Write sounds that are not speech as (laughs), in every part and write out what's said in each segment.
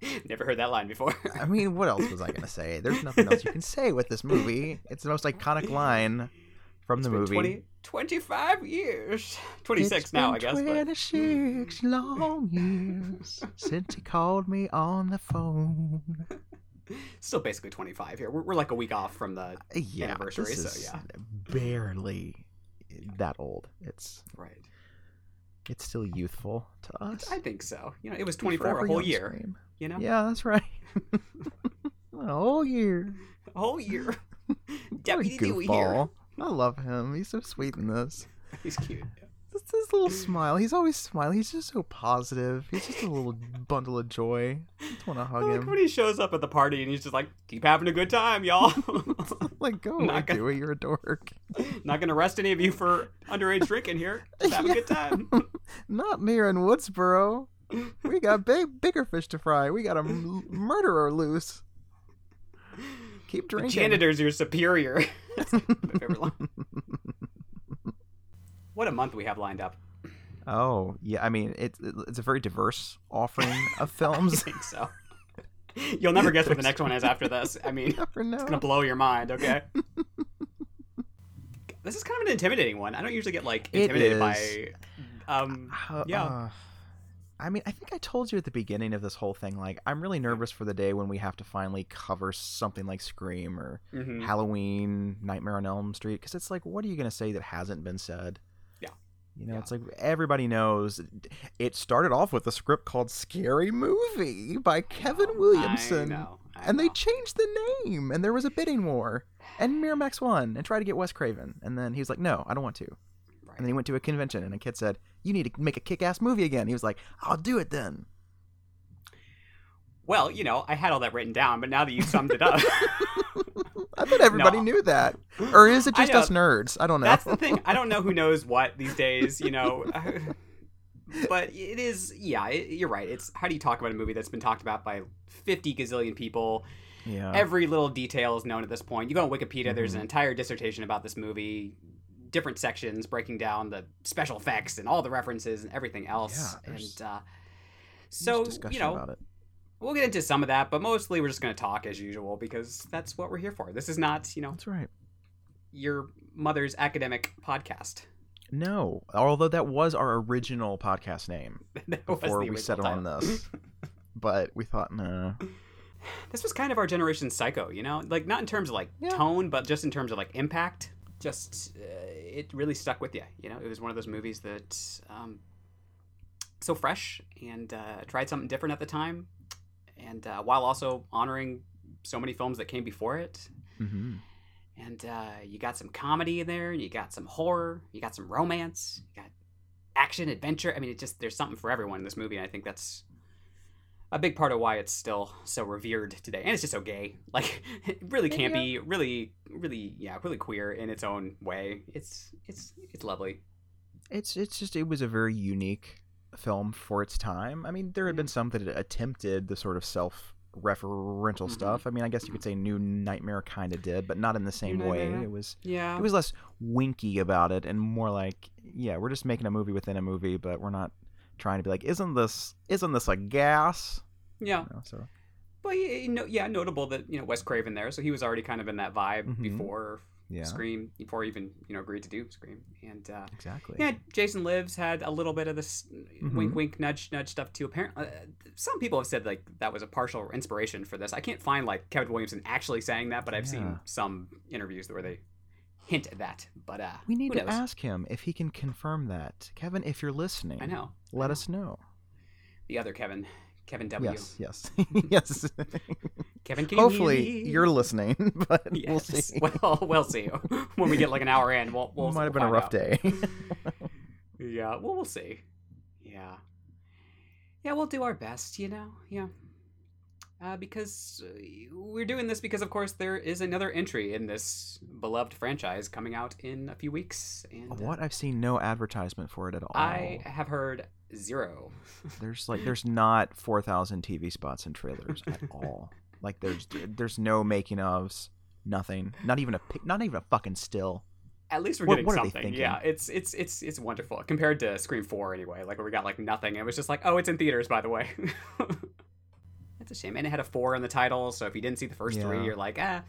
(laughs) Never heard that line before. I mean, what else was I gonna say? There's nothing else you can say with this movie. It's the most (laughs) iconic line from the movie. 20, 25 years. 26 It's now, I guess. But 26 (laughs) long years since he called me on the phone. still basically 25 here. We're, we're like a week off from the. Yeah, Anniversary, so yeah. barely that old. It's Right. it's still youthful to us. I think so. You know, it was 24 forever a whole year. You know? Yeah, that's right. (laughs) a whole year. (laughs) A whole year. (laughs) Deputy Dewey here. I love him. He's so sweet in this. He's cute. Just his little smile. He's always smiling. He's just so positive. He's just a little bundle of joy. I just want to hug like him. when he shows up at the party and he's just like, keep having a good time, y'all. like, go Not away, gonna- Dewey. You're a dork. Not gonna arrest any of you for underage drinking here. Just have a good time. Not near in Woodsboro. We got big, bigger fish to fry. We got a m- murderer loose. Keep The drinking. janitor's your superior. (laughs) That's my favorite line. What a month we have lined up. Oh, yeah. I mean, it's it's a very diverse offering of (laughs) I films. think so. You'll never guess what the next one is after this. I mean, (laughs) it's gonna blow your mind. Okay. this is kind of an intimidating one. I don't usually get like intimidated by. Um. Uh, Yeah. uh, I mean, I think I told you at the beginning of this whole thing, like, I'm really nervous for the day when we have to finally cover something like Scream or mhm. Halloween, Nightmare on Elm Street, because it's like, what are you going to say that hasn't been said? Yeah. You know, Yeah. it's like everybody knows. It started off with a script called Scary Movie by Kevin Williamson. I know. I And they changed the name, and there was a bidding war. And Miramax won and tried to get Wes Craven. And then he was like, no, I don't want to. Right. And then he went to a convention, and a kid said, "You need to make a kick-ass movie again." He was like, "I'll do it then." Well, you know, I had all that written down, but now that you summed it up, (laughs) I thought everybody No. knew that, or is it just us nerds? I don't know. that's the thing. I don't know who (laughs) knows what these days, you know. (laughs) but it is, yeah, it, you're right. It's how do you talk about a movie that's been talked about by 50 gazillion people? yeah, Every little detail is known at this point. You go on Wikipedia, there's an Mhm. entire dissertation about this movie, different sections breaking down the special effects and all the references and everything else. Yeah, and uh, so, you know, about it. we'll get into some of that, but mostly we're just going to talk as usual because that's what we're here for. This is not, you know, That's right. your mother's academic podcast. No, although that was our original podcast name (laughs) before we settled on this, (laughs) but we thought, no, this was kind of our generation psycho, you know, like not in terms of like Yeah. tone, but just in terms of like impact. Just uh, it really stuck with you, you know. It was one of those movies that um, so fresh and uh, tried something different at the time, and uh, while also honoring so many films that came before it. hmm And uh, you got some comedy in there, and you got some horror, you got some romance, you got action, adventure. I mean, it just there's something for everyone in this movie, and I think that's a big part of why it's still so revered today. And it's just so gay, (laughs) like really Yeah. campy, really, really, yeah, really queer in its own way. It's it's it's lovely. it's it's just it was a very unique film for its time. I mean, there had been some that had attempted the sort of self-referential Mhm. stuff. I mean, I guess you could say New Nightmare kind of did, but not in the same way. Nightmare. It was Yeah, it was less winky about it and more like, yeah, we're just making a movie within a movie, but we're not trying to be like, isn't this isn't this a gas? yeah. You know, so But yeah, you know, yeah, notable that you know Wes Craven there, so he was already kind of in that vibe Mhm. before yeah, Scream, before he even you know agreed to do Scream, and. uh exactly. Yeah, Jason Lives had a little bit of this wink, Mhm. wink, nudge, nudge stuff too. Apparently, uh, some people have said like that was a partial inspiration for this. I can't find like Kevin Williamson actually saying that, but I've seen some interviews where they hint at that. But uh, We need to ask him if he can confirm that. Kevin, if you're listening, I know. Let us know. The other Kevin, Kevin W. Yes, yes, (laughs) yes. Kevin, can Hopefully me? you're listening, (laughs) but we'll see. (laughs) Well, we'll see when we get like an hour in. We'll, we'll Might have we'll been a rough out. day. Yeah, well, we'll see. Yeah. yeah, we'll do our best, you know. Yeah. Uh, because uh, we're doing this because, of course, there is another entry in this beloved franchise coming out in a few weeks. And uh, What I've seen no advertisement for it at all. I have heard zero. There's like there's not four thousand TV spots and trailers at (laughs) all. Like there's there's no making ofs, nothing. Not even a not even a fucking still. At least we're What- getting what something. Yeah, it's it's it's it's wonderful compared to Scream Four anyway. Like where we got like nothing. It was just like, oh, it's in theaters, by the way. (laughs) That's a shame, and it had a four in the title. So if you didn't see the first three, you're like, ah.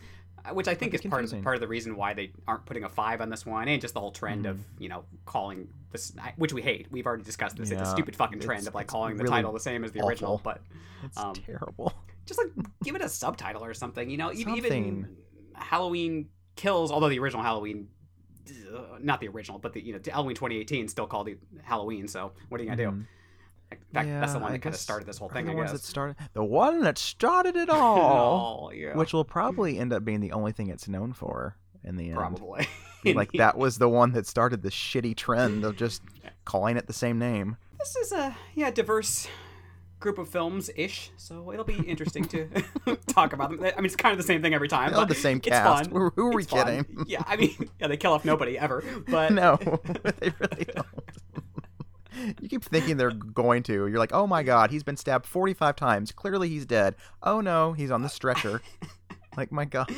Which I think is be part of confusing. part of the reason why they aren't putting a five on this one, and just the whole trend of Mm-hmm. you know calling this, which we hate. We've already discussed this. It's a stupid fucking trend it's- of like calling the really title the same as the original, awful. but It's Um, terrible. (laughs) just like give it a subtitle or something. You know, E- even Halloween Kills, although the original Halloween, uh, not the original, but the you know Halloween 2018 still called it Halloween. So what are you gonna do? In fact, that's the one I that kind of started this whole thing. the I guess. that started the one that started it (laughs) all, Oh, yeah. which will probably end up being the only thing it's known for in the end. probably (laughs) Like that was the one that started the shitty trend of just (laughs) calling it the same name. This is a yeah diverse group of films ish, so it'll be interesting to talk about them. I mean, it's kind of the same thing every time. But the same it's cast. fun. Who- are we It's fun. kidding? Yeah, I mean, yeah, they kill off nobody ever, but no, they really don't. (laughs) you keep thinking they're going to. You're like, oh my god, he's been stabbed 45 times. Clearly he's dead. Oh no, he's on the stretcher. (laughs) like my god.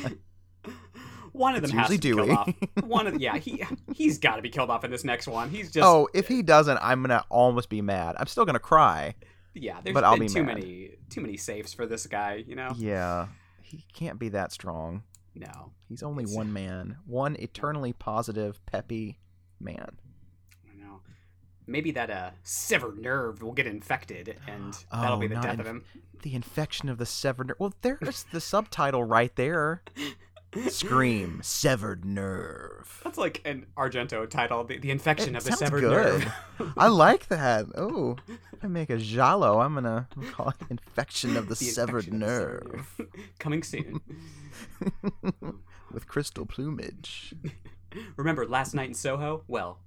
one of them It's has to be killed off. One of yeah, he he's got to be killed off in this next one. He's just oh, if he doesn't, I'm gonna almost be mad. I'm still gonna cry. yeah. There's but I'll been be too mad. many too many safes for this guy. You know, Yeah, he can't be that strong. no. He's only It's- one man, one eternally positive, peppy man. Maybe that uh severed nerve will get infected, and (gasps) that'll Oh, be the not death of him. The infection of the severed nerve. Well, there's the subtitle right there. (laughs) Scream, severed nerve. That's like an Argento title, the, the infection It of the severed good. nerve. (laughs) I like (laughs) that. Oh, I make a giallo, I'm gonna call it infection of the, The severed infection of severed nerve. Coming soon. with crystal plumage. Remember last night in Soho? Well,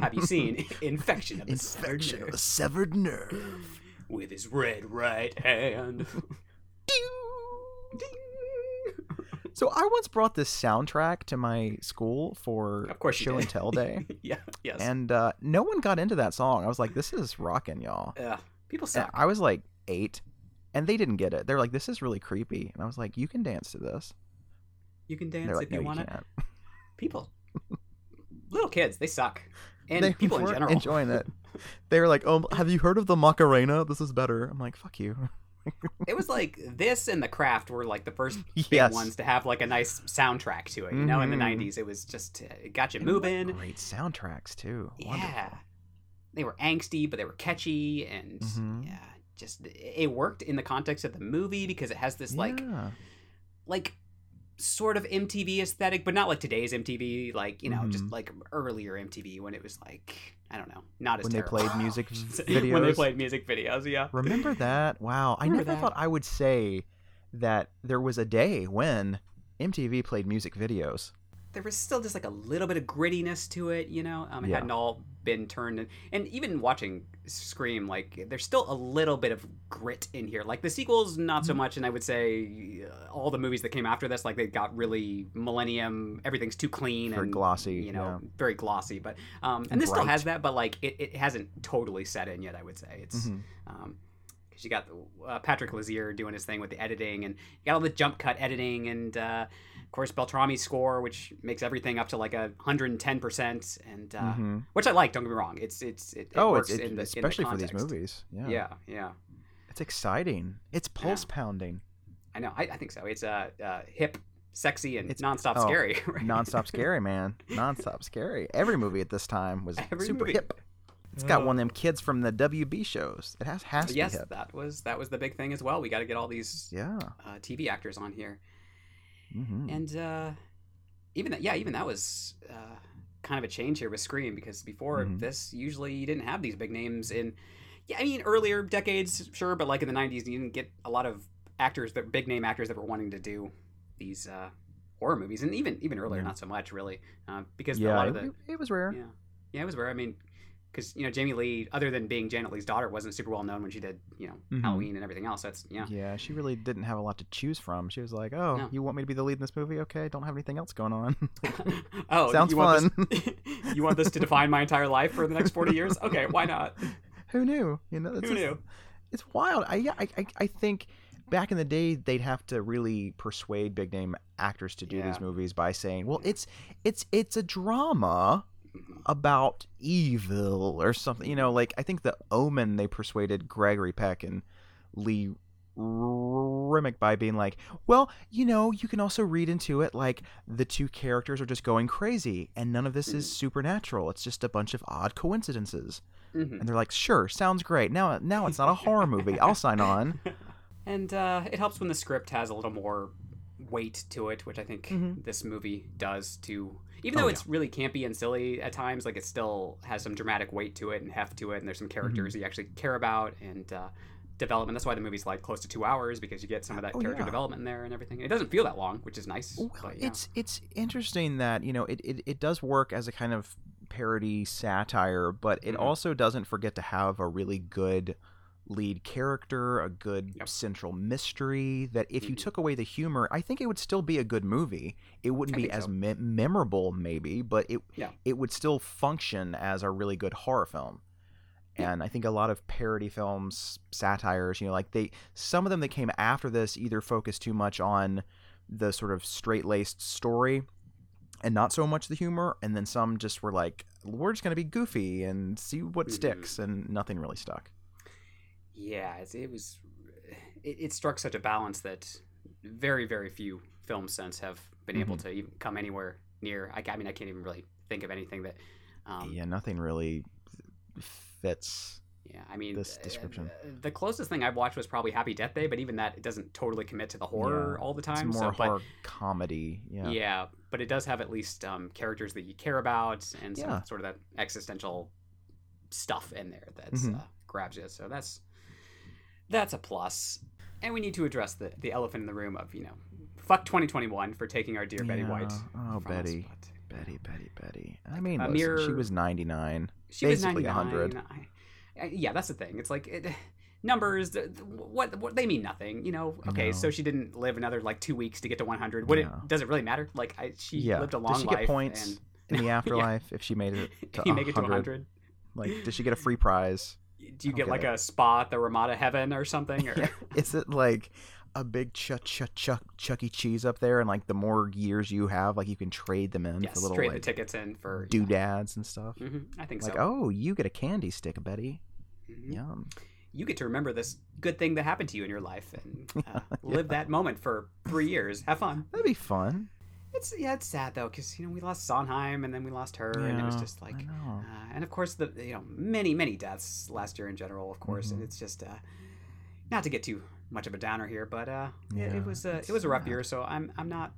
have you seen (laughs) Infection of the Infection Severed of the severed nerve. with his red right hand? (laughs) So I once brought this soundtrack to my school for Of course show did. and tell day, (laughs) yeah, yes. and uh, no one got into that song. I was like, "This is rocking, y'all." Ugh, people And. I was like eight, and they didn't get it. They're like, "This is really creepy," and I was like, "You can dance to this." You can dance like, if "No, you you want to. People, little kids, they suck, and they people in general. enjoying it. (laughs) They were like, "Oh, have you heard of the Macarena? This is better." I'm like, "Fuck you." It was like this and The Craft were like the first (laughs) big Yes. ones to have like a nice soundtrack to it. You know, in the Mhm. '90s, it was just uh, it got you And moving. Great soundtracks too. Yeah, Wonderful. they were angsty, but they were catchy, and Mhm. yeah, just it worked in the context of the movie because it has this like Yeah. like sort of MTV aesthetic, but not like today's MTV, like you know, just Mhm. like earlier MTV when it was like I don't know, not as When they played music (laughs) videos. (laughs) when they played music videos. Yeah, Remember that? Wow. I never that. thought I would say that there was a day when MTV played music videos. There was still just like a little bit of grittiness to it, you know. Um, it Yeah. hadn't all been turned, in, and even watching Scream, like there's still a little bit of grit in here. Like the sequels, not Mm-hmm. so much, and I would say uh, all the movies that came after this, like they got really Millennium. Everything's too clean Very and glossy, you know, yeah. very glossy. But um, and, And this still has that, but like it, it hasn't totally set in yet. I would say it's. Mhm. Um, because you got uh, Patrick Lussier doing his thing with the editing, and you got all the jump cut editing, and uh, course Beltrami's score, which makes everything up to like a hundred and ten percent, and uh, Mhm. which I like. Don't get me wrong; it's it's it, it Oh, works it's, it, in the, in the especially for these movies. Yeah. Yeah, yeah, It's exciting. It's pulse pounding. I know. I, I think so. It's uh, uh, hip, sexy, and It's- nonstop oh, scary. (laughs) right? Nonstop scary, man. Nonstop scary. Every movie at this time was Every super movie. hip. It's got one of them kids from the WB shows. It has has to yes, be hip. that was that was the big thing as well. We got to get all these Yeah. uh, TV actors on here. Hmm and uh, even that, yeah, even that was uh, kind of a change here with Scream because before Mhm. this, usually you didn't have these big names in. Yeah, I mean earlier decades, sure, but like in the '90s, you didn't get a lot of actors that big name actors that were wanting to do these uh, horror movies, and even even earlier, Yeah. not so much really, uh, because a lot of It, the it was rare. yeah, yeah, it was rare. I mean, because you know Jamie Lee, other than being Janet Leigh's daughter, wasn't super well known when she did you know Mhm. Halloween and everything else. That's yeah. Yeah, she really didn't have a lot to choose from. She was like, "Oh, No. you want me to be the lead in this movie? Okay, don't have anything else going on." (laughs) (laughs) oh, Sounds you Want this, (laughs) you want this to define my entire life for the next forty years? Okay, why not? Who knew? You know, it's Who just- knew? It's wild. I, yeah, I, I, I think back in the day they'd have to really persuade big name actors to do these movies by saying, "Well, it's it's it's a drama. About evil or something." You know, like I think the Omen they persuaded Gregory Peck and Lee Remick by being like, "Well, you know, you can also read into it like the two characters are just going crazy and none of this is supernatural. It's just a bunch of odd coincidences." Mhm. And they're like, "Sure, sounds great. Now now it's not a horror movie. I'll sign on." (laughs) And uh, it helps when the script has a little more weight to it, which I think Mhm. this movie does too. Even Oh, though yeah. it's really campy and silly at times, like it still has some dramatic weight to it and heft to it, and there's some characters Mm-hmm. you actually care about and uh, development. That's why the movie's like close to two hours because you get some of that Oh, character yeah. development in there and everything. It doesn't feel that long, which is nice. Well, but, yeah. it's it's interesting that you know it, it, it does work as a kind of parody satire, but it Mhm. also doesn't forget to have a really good lead character, a good Yep. central mystery. That if you Mhm. took away the humor, I think it would still be a good movie. It wouldn't I be as so. me- memorable, maybe, but it Yeah. it would still function as a really good horror film. Yeah. And I think a lot of parody films, satires, you know, like they some of them that came after this either focused too much on the sort of straight laced story and not so much the humor, and then some just were like, we're just gonna be goofy and see what Mhm. sticks, and nothing really stuck. Yeah, it's, it was. It, it struck such a balance that very, very few film since have been able Mm-hmm. to even come anywhere near. I, I mean, I can't even really think of anything that. Um, yeah, nothing really fits. Yeah, I mean, this uh, description. uh, the closest thing I've watched was probably Happy Death Day, but even that, it doesn't totally commit to the horror all the time. It's more so, but horror comedy. Yeah. yeah. but it does have at least um, characters that you care about and some Yeah. sort of that existential stuff in there that Mhm. uh, grabs you. So that's that's a plus. And we need to address the the elephant in the room of you know, fuck 2021 for taking our dear Betty White. Oh, from us, Betty. but Betty, Betty, Betty. I mean, listen, she was 99. She was 99. 100. I- yeah, that's the thing. It's like it, numbers. th- th- What, what they mean nothing. You know. Okay, know. so she didn't live another like two weeks to get to 100. Would Yeah. it? Does it really matter? Like I, she Yeah. lived a long Does she life. get points and in the (laughs) Yeah. afterlife if she made it (laughs) to you make it to 100? 100. Like, does she get a free prize? Do you get like it. a spa at the Ramada Heaven or something? (laughs) Or Yeah. Is it like a big chuck chuck chuck Chuck E. Cheese up there, and like the more years you have, like you can trade them in yes, for little trade the tickets in for doodads and stuff. hmm I think so. Like, so. oh, you get a candy stick, Betty. Mhm. Yum. You get to remember this good thing that happened to you in your life and (laughs) uh, Yeah. live that moment for three years. Have fun. That'd be fun. It's yeah, it's sad though because you know we lost Sondheim and then we lost her and it was just like Uh, and of course, the you know many many deaths last year in general, of course, and Mhm. it's just uh, not to get too much of a downer here, but uh, it, Yeah, it was a it was a rough sad. year, so I'm I'm not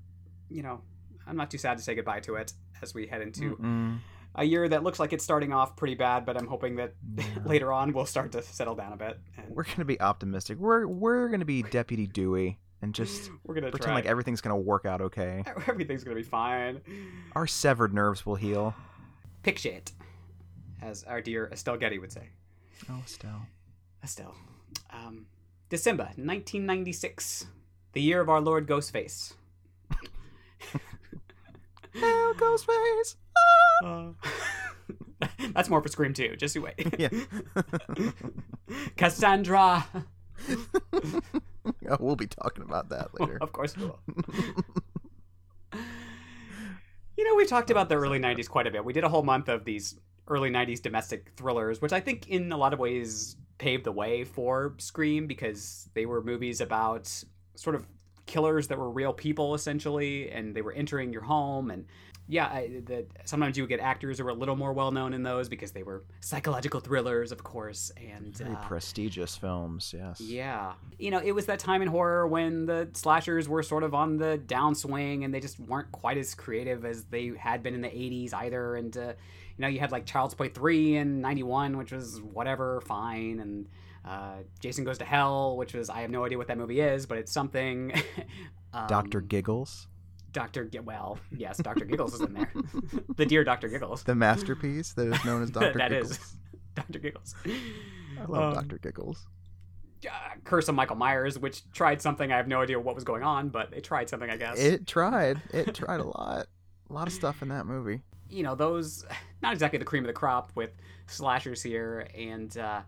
you know I'm not too sad to say goodbye to it as we head into Mm-mm. a year that looks like it's starting off pretty bad, but I'm hoping that (laughs) Yeah. later on we'll start to settle down a bit. And We're gonna be optimistic. We're we're gonna be Deputy Dewey and just we're gonna pretend try. like everything's gonna work out okay. (laughs) everything's gonna be fine. Our severed nerves will heal. Pick shit, as our dear Estelle Getty would say. Oh, Estelle. Estelle. Um, December 1996, the year of our Lord Ghostface. Hell, Ghostface. Uh, (laughs) that's more for Scream 2, just you wait. (laughs) Yeah. Cassandra. Oh, (laughs) we'll be talking about that (laughs) later. of course we will. (laughs) You know, we talked about the early 90s quite a bit. We did a whole month of these early 90s domestic thrillers, which I think in a lot of ways paved the way for Scream because they were movies about sort of killers that were real people essentially and they were entering your home and yeah, I, that sometimes you would get actors who were a little more well known in those because they were psychological thrillers, of course, and Very uh, prestigious films, yes. yeah. You know, it was that time in horror when the slashers were sort of on the downswing and they just weren't quite as creative as they had been in the 80s either. And, uh, you know, you had like Child's Play 3 in 91, which was whatever, fine. And uh, Jason Goes to Hell, which was, I have no idea what that movie is, but it's something. (laughs) um, Dr. Giggles, Dr. G- well, yes, Dr. (laughs) Giggles is in there. the dear Dr. Giggles. the masterpiece that is known as (laughs) Dr. That Giggles. (laughs) is. Dr. Giggles. I love Um, Dr. Giggles. uh, Curse of Michael Myers, which tried something. I have no idea what was going on, but they tried something, I guess. It tried. It tried a lot. A lot of stuff in that movie. you know, those not exactly the cream of the crop with slashers here, and uh,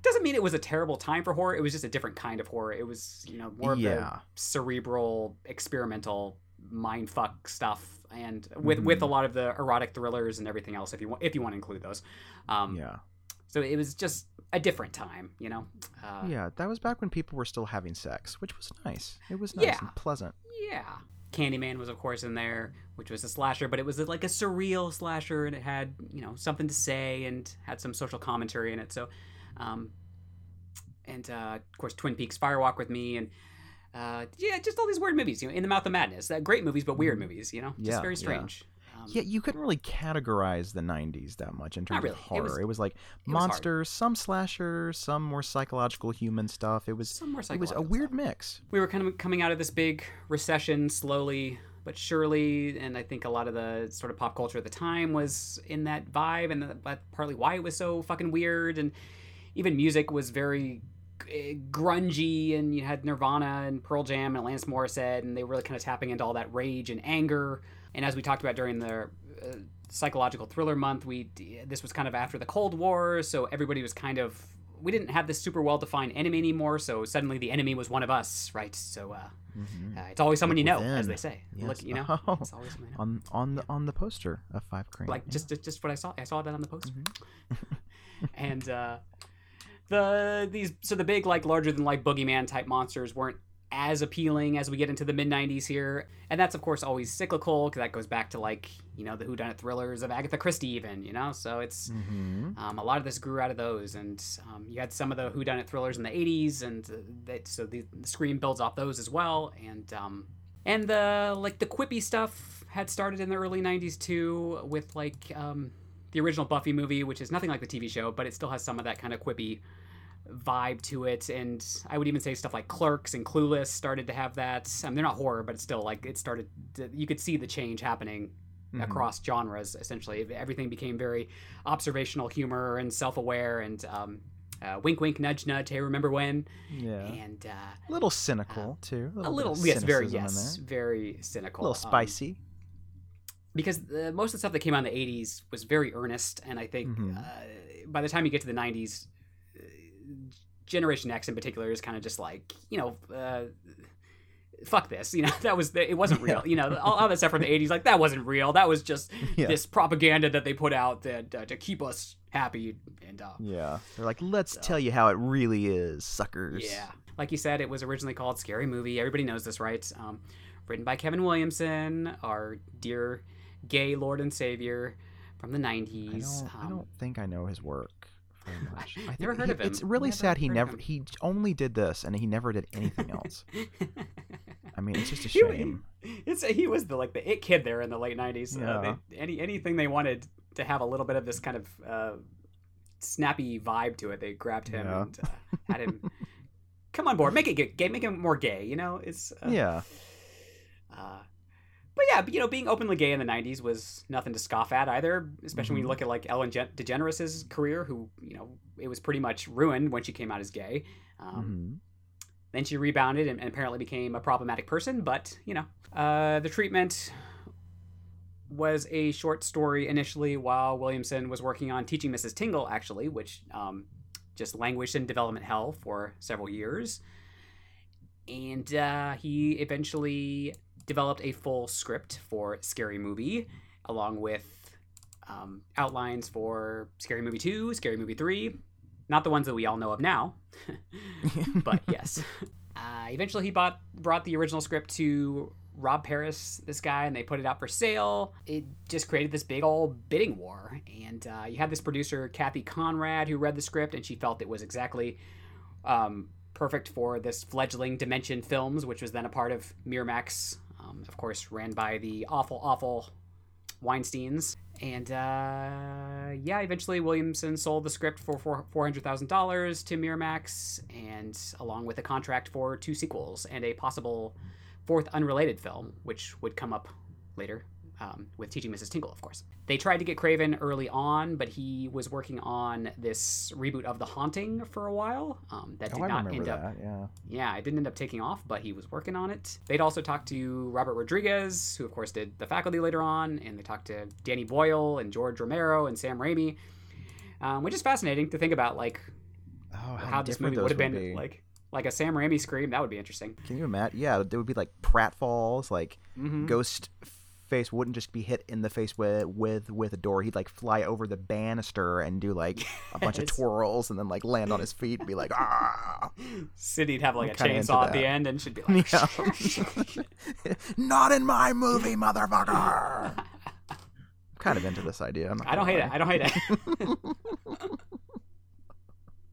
doesn't mean it was a terrible time for horror. It was just a different kind of horror. It was, you know, more of the cerebral, experimental mind fuck stuff, and with with a lot of the erotic thrillers and everything else. If you want, if you want to include those, um, Yeah. so it was just a different time, you know. Uh, Yeah, that was back when people were still having sex, which was nice. It was nice Yeah. and pleasant. Yeah. Candyman was, of course, in there, which was a slasher, but it was like a surreal slasher, and it had, you know, something to say and had some social commentary in it. So, um, and uh, of course, Twin Peaks Firewalk with Me, and uh, yeah, just all these weird movies, you know, In the Mouth of Madness. Uh, great movies, but weird movies, you know, just Yeah, very yeah. strange. Um, Yeah, you couldn't really categorize the 90s that much in terms really. of It horror. was- It was, like was hard. monsters, some slashers, some more psychological human stuff. It was Some more it was a weird stuff. mix. we were kind of coming out of this big recession slowly but surely and i think a lot of the sort of pop culture at the time was in that vibe and that's partly why it was so fucking weird and even music was very grungy and you had nirvana and pearl jam and alanis morissette and they were really kind of tapping into all that rage and anger and as we talked about during the uh, psychological thriller month we this was kind of after the cold war so everybody was kind of we didn't have this super well defined enemy anymore so suddenly the enemy was one of us right so uh, Mhm. uh, it's always someone you know, as they say. Yes. Look, you know, (laughs) Oh. it's always someone. On on the on the poster of Five Crane. Like yeah. just, just just what I saw. I saw that on the poster. Mm-hmm. (laughs) and uh, the these so the big like larger than life boogeyman type monsters weren't as appealing as we get into the mid 90s here. And that's of course always cyclical because that goes back to like you know the whodunit thrillers of agatha christie even you know? So it's Mhm. um, a lot of this grew out of those, and um, you had some of the whodunit thrillers in the '80s, and uh, that, so the, the Scream builds off those as well, and um, and the like the quippy stuff had started in the early '90s too, with like um, the original Buffy movie, which is nothing like the TV show, but it still has some of that kind of quippy vibe to it, and I would even say stuff like Clerks and Clueless started to have that. I mean, they're not horror, but it's still like it started. To, you could see the change happening Mhm. across genres essentially everything became very observational humor and self-aware and um, uh, wink wink nudge nudge hey remember when Yeah. and uh, A little cynical too. a little of yes very yes very cynical A little Um, spicy. because the, most of the stuff that came out in the 80s was very earnest and i think Mhm. uh, by the time you get to the 90s uh, generation x in particular is kind of just like you know uh, fuck this you know (laughs) that was the, it wasn't real you know all, all that stuff from the 80s like that wasn't real that was just Yeah. this propaganda that they put out that uh, to keep us happy and uh, Yeah. They're like, let's So- tell you how it really is, suckers. yeah like you said it was originally called scary movie everybody knows this right um, written by kevin williamson our dear gay lord and savior from the 90s I don't, I Um, don't think I know his work very (laughs) much. I Never think heard he- of him. It's really Never sad he never him. he only did this and he never did anything else. (laughs) I mean, it's just a He- shame. it's he was the like the it kid there in the late '90s. Uh, Yeah. they, any anything they wanted to have a little bit of this kind of uh, snappy vibe to it, they grabbed him Yeah. and uh, had him (laughs) come on board, make it gay, make him more gay. You know, it's uh, yeah. But yeah, you know, being openly gay in the '90s was nothing to scoff at either. Especially when you Mhm. look at like Ellen Gen- DeGeneres' career, who you know it was pretty much ruined when she came out as gay. Um, Mhm. then she rebounded and, and apparently became a problematic person, but, you know, uh, the treatment was a short story initially while Williamson was working on Teaching Mrs. Tingle, actually, which um, just languished in development hell for several years. And uh, he eventually developed a full script for Scary Movie, along with um, outlines for Scary Movie 2, Scary Movie 3, not the ones that we all know of now, (laughs) but (laughs) yes. Uh, eventually, he bought brought the original script to Rob Paris, this guy, and they put it out for sale. It just created this big old bidding war, and uh, you had this producer Cathy Konrad who read the script, and she felt it was exactly um, perfect for this fledgling Dimension Films, which was then a part of Miramax, um, of course, ran by the awful, awful Weinstein's. And uh, yeah, eventually Williamson sold the script for four hundred thousand dollars to Miramax, and along with a contract for two sequels and a possible fourth unrelated film, which would come up later. Um, with Teaching Mrs. Tingle, of course. They tried to get Craven early on, but he was working on this reboot of The Haunting for a while. Um, that Oh, did I not end up. Yeah. yeah, it didn't end up taking off, but he was working on it. They'd also talked to Robert Rodriguez, who of course did The Faculty later on, and they talked to Danny Boyle and George Romero and Sam Raimi, um, which is fascinating to think about, like Oh, how, how, this movie would have been be. like like a Sam Raimi scream. That would be interesting. Can you imagine? Yeah, there would be like pratfalls, like Mhm. ghost face wouldn't just be hit in the face with with with a door. He'd like fly over the banister and do like a bunch of twirls and then like land on his feet and be like ah. Sidney'd have like I'm a chainsaw at the end and should be like, Yeah. (laughs) Not in my movie, motherfucker. I'm kind of into this idea. I don't hate it. I don't hate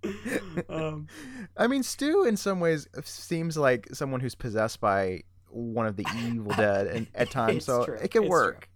it. um, I mean, Stu in some ways seems like someone who's possessed by one of the (laughs) evil dead, and at (laughs) times, so true. it can It's work.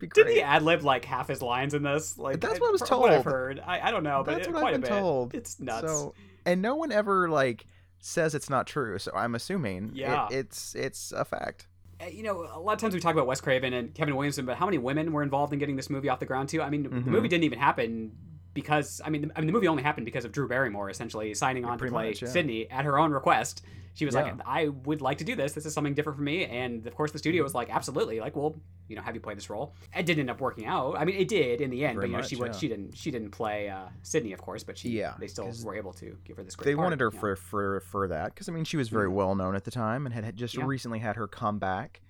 Didn't he ad lib like half his lines in this? Like That's what I was told. What I've heard, I, I don't know, but That's it, what quite I've a been bit. told. It's nuts. So, and no one ever like says it's not true. So I'm assuming it- Yeah. it's it's a fact. Uh, you know, a lot of times we talk about Wes Craven and Kevin Williamson, but how many women were involved in getting this movie off the ground too? I mean, Mhm. the movie didn't even happen because I mean, the, I mean, the movie only happened because of Drew Barrymore essentially signing on to play much, yeah. Sidney at her own request. She was Yeah. like, "I would like to do this. This is something different for me." And of course, the studio was like, "Absolutely! Like, we'll, you know, have you play this role." It didn't end up working out. I mean, it did in the end, Very but you know, much, she yeah. she didn't she didn't play uh, Sidney, of course, but she Yeah, they still were able to give her this great. They part, wanted her for for for that because I mean she was very Mhm. well known at the time and had- had just Yeah. recently had her comeback,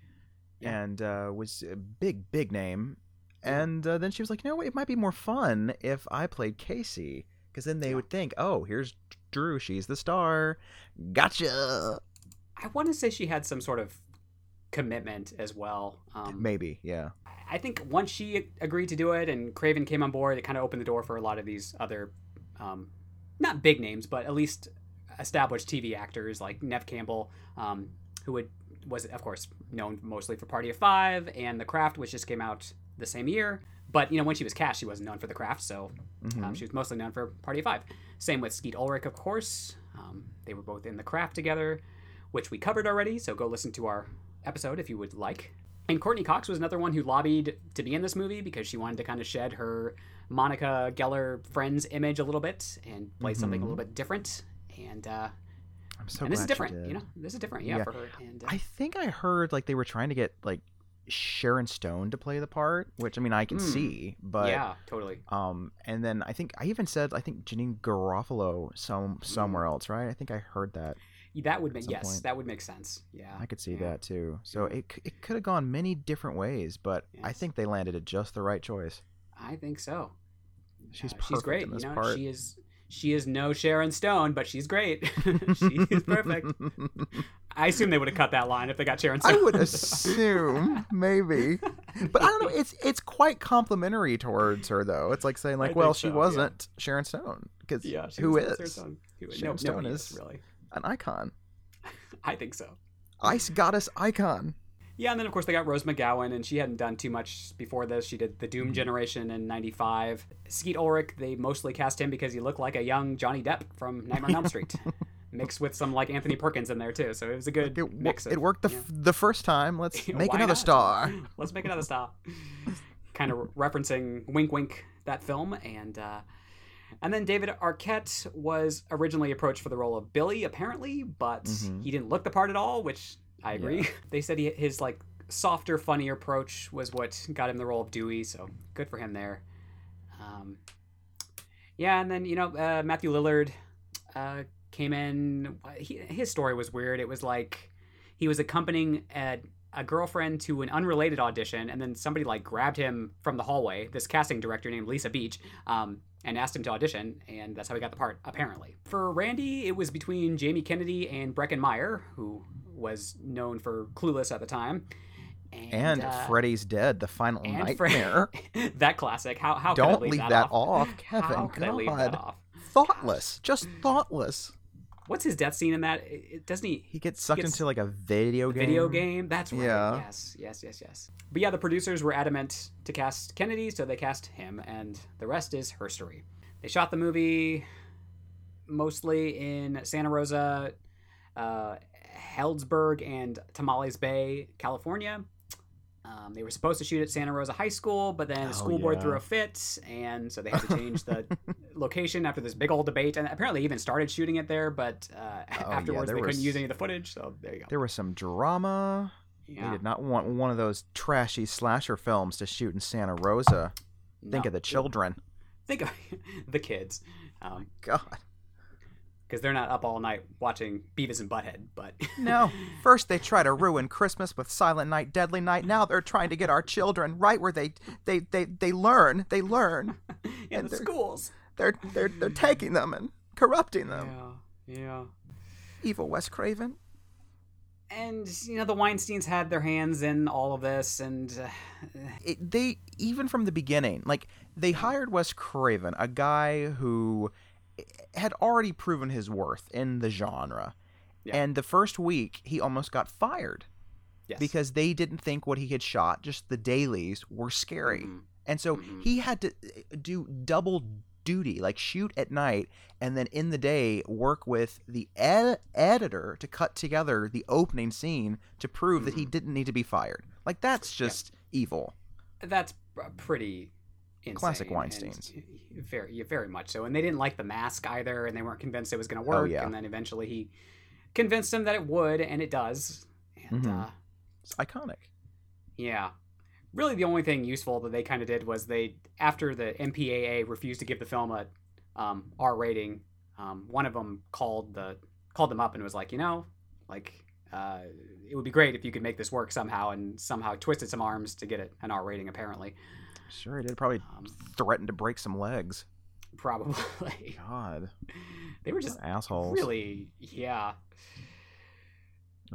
Yeah. and uh, was a big big name. And uh, then she was like, you know? It might be more fun if I played Casey because then they would think, oh, here's Drew, she's the star. Gotcha. I want to say she had some sort of commitment as well. Um, Maybe, yeah. I think once she agreed to do it and Craven came on board, it kind of opened the door for a lot of these other, um, not big names, but at least established TV actors like Neve Campbell, um, who would was of course known mostly for Party of Five and The Craft, which just came out the same year. But you know when she was cast, she wasn't known for The Craft, so Mhm. um, she was mostly known for Party of Five. Same with Skeet Ulrich, of course. Um, they were both in The Craft together, which we covered already. So go listen to our episode if you would like. And Courteney Cox was another one who lobbied to be in this movie because she wanted to kind of shed her Monica Geller friends image a little bit and play something a little bit different. And uh, I'm so and this is different, you know. This is different, yeah, Yeah. for her. And uh, I think I heard like they were trying to get like Sharon Stone to play the part, which I mean I can Mm. see, but yeah, totally. um, and then I think I even said I think Janeane Garofalo some somewhere else, right? I think I heard that. That would make yes, point. that would make sense. Yeah, I could see yeah. that too. So it it could have gone many different ways, but I think they landed at just the right choice. I think so. She's Uh, she's great. you know, part. she is she is no Sharon Stone, but she's great. (laughs) she's perfect. (laughs) I assume they would have cut that line if they got Sharon Stone. I would (laughs) assume maybe, but I don't know. It's it's quite complimentary towards her though. It's like saying I like, well, she so, wasn't Sharon Stone because yeah, who was Sharon Stone. Who, Sharon no, Stone nobody is- really. an icon, (laughs) I think so. ice goddess icon. Yeah, and then of course they got Rose McGowan, and she hadn't done too much before this. She did the Mm-hmm. Doom Generation in '95. Skeet Ulrich, they mostly cast him because he looked like a young Johnny Depp from Nightmare on Elm Street, (laughs) mixed with some like Anthony Perkins in there too. So it was a good It, mix. Of, it worked the, yeah. f- the first time. Let's (laughs) make another not? star. (laughs) Let's make another star. kind of referencing wink wink that film and uh and then David Arquette was originally approached for the role of Billy apparently, but Mhm. he didn't look the part at all, which I agree. (laughs) They said he, his like softer, funnier approach was what got him the role of Dewey, so good for him there. Um, yeah, and then you know uh, Matthew Lillard uh, came in. He, his story was weird. It was like he was accompanying a, a girlfriend to an unrelated audition, and then somebody like grabbed him from the hallway. This casting director named Lisa Beach. Um, and asked him to audition, and that's how he got the part, apparently. For Randy, it was between Jamie Kennedy and Breckin Meyer, who was known for Clueless at the time. And, And uh, Freddy's Dead, the final and Fre- nightmare. (laughs) that classic. How, how Don't leave, leave that, that off? off, Kevin. How could I leave that God. off? thoughtless, just thoughtless. What's his death scene in that? It- Doesn't he? He gets sucked gets- into like a video game. Video game. That's right. Yeah. Yes, yes, yes, yes. But yeah, the producers were adamant to cast Kennedy, so they cast him, and the rest is herstory. They shot the movie mostly in Santa Rosa, uh, Healdsburg, and Tomales Bay, California. Um, they were supposed to shoot at Santa Rosa High School, but then the Oh, school board threw a fit, and so they had to change the (laughs) location after this big old debate. And apparently, even started shooting it there, but uh, Oh, afterwards there they couldn't use any of the footage. So there you go. There was some drama. They did not want one of those trashy slasher films to shoot in Santa Rosa. Think of the children. Think of (laughs) the kids, because God. They're not up all night watching Beavis and Butthead. But (laughs) No. First they try to ruin Christmas with Silent Night, Deadly Night. Now they're trying to get our children right where they they they, they learn. They learn. (laughs) in the they're- schools. They're they're they're taking them and corrupting them. Yeah, yeah. Evil Wes Craven. And you know the Weinstein's had their hands in all of this, and uh, it, they even from the beginning like they hired wes craven a guy who had already proven his worth in the genre Yeah. and the first week he almost got fired yes. because they didn't think what he had shot just the dailies were scary Mhm. and so Mhm. he had to uh, do double duty like shoot at night and then in the day work with the ed- editor to cut together the opening scene to prove that he Mhm. didn't need to be fired like that's just evil that's pretty insane. Classic Weinsteins. Very, very much so. And they didn't like the mask either, and they weren't convinced it was going to work. Oh, work. yeah. And then eventually he convinced them that it would, and it does. And Mhm. uh, it's iconic yeah, really the only thing useful that they kind of did was they, after the MPAA refused to give the film a um, R rating, um, one of them called the called them up and was like, you know, like. Uh, it would be great if you could make this work somehow, and somehow twisted some arms to get it an R rating. Apparently, Sure, he did probably um, threaten to break some legs. probably God, (laughs) they were just assholes. really yeah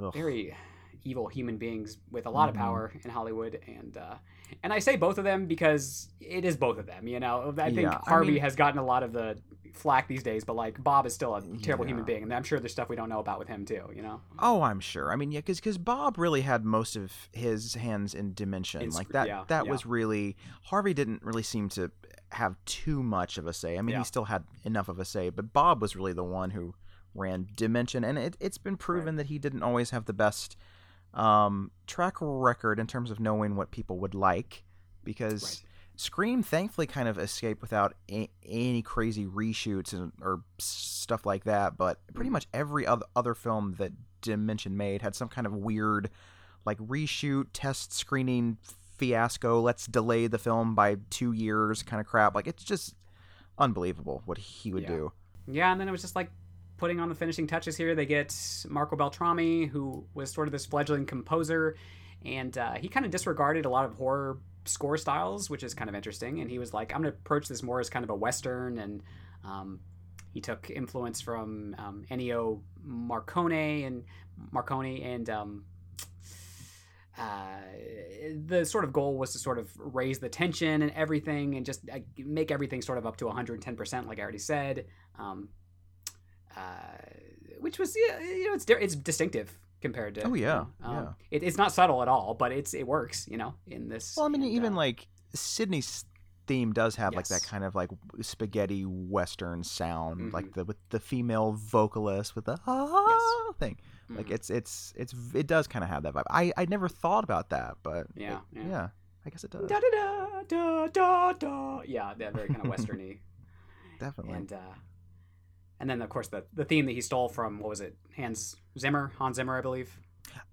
Ugh. very evil human beings with a lot Mhm. of power in hollywood and uh and i say both of them because it is both of them you know i think Yeah, I harvey mean- has gotten a lot of the flack these days but like bob is still a terrible human being and i'm sure there's stuff we don't know about with him too you know Oh, I'm sure. I mean, yeah, because because Bob really had most of his hands in Dimension. In like that. yeah, that yeah. was really Harvey didn't really seem to have too much of a say. I mean, Yeah. he still had enough of a say, but Bob was really the one who ran Dimension, and it, it's been proven that he didn't always have the best um, track record in terms of knowing what people would like, because. Right. Scream thankfully kind of escaped without a- any crazy reshoots and, or stuff like that, but pretty Mhm. much every other other film that Dimension made had some kind of weird, like reshoot, test screening fiasco. Let's delay the film by two years, kind of crap. Like it's just unbelievable what he would Yeah. do. yeah and then it was just like putting on the finishing touches here they get marco beltrami who was sort of this fledgling composer and uh, he kind of disregarded a lot of horror score styles which is kind of interesting. And he was like i'm going to approach this more as kind of a western. And um, he took influence from um, ennio morricone and marconi and um, uh, the sort of goal was to sort of raise the tension and everything and just uh, make everything sort of up to 110% like i already said. Um, uh, which was you know it's it's distinctive compared to Oh, yeah, um, yeah. It, it's not subtle at all but it's it works you know in this Well, I mean, and, even uh, like Sidney's theme does have like that kind of like spaghetti western sound, Mhm. like the with the female vocalist with the ah thing. Like mhm. it's it's it's it does kind of have that vibe. I I never thought about that, but Yeah, it- yeah. yeah, I guess it does. da da da da da da yeah that very kind of (laughs) westerny Definitely. and uh and then of course the the theme that he stole from what was it Hans Zimmer Hans Zimmer I believe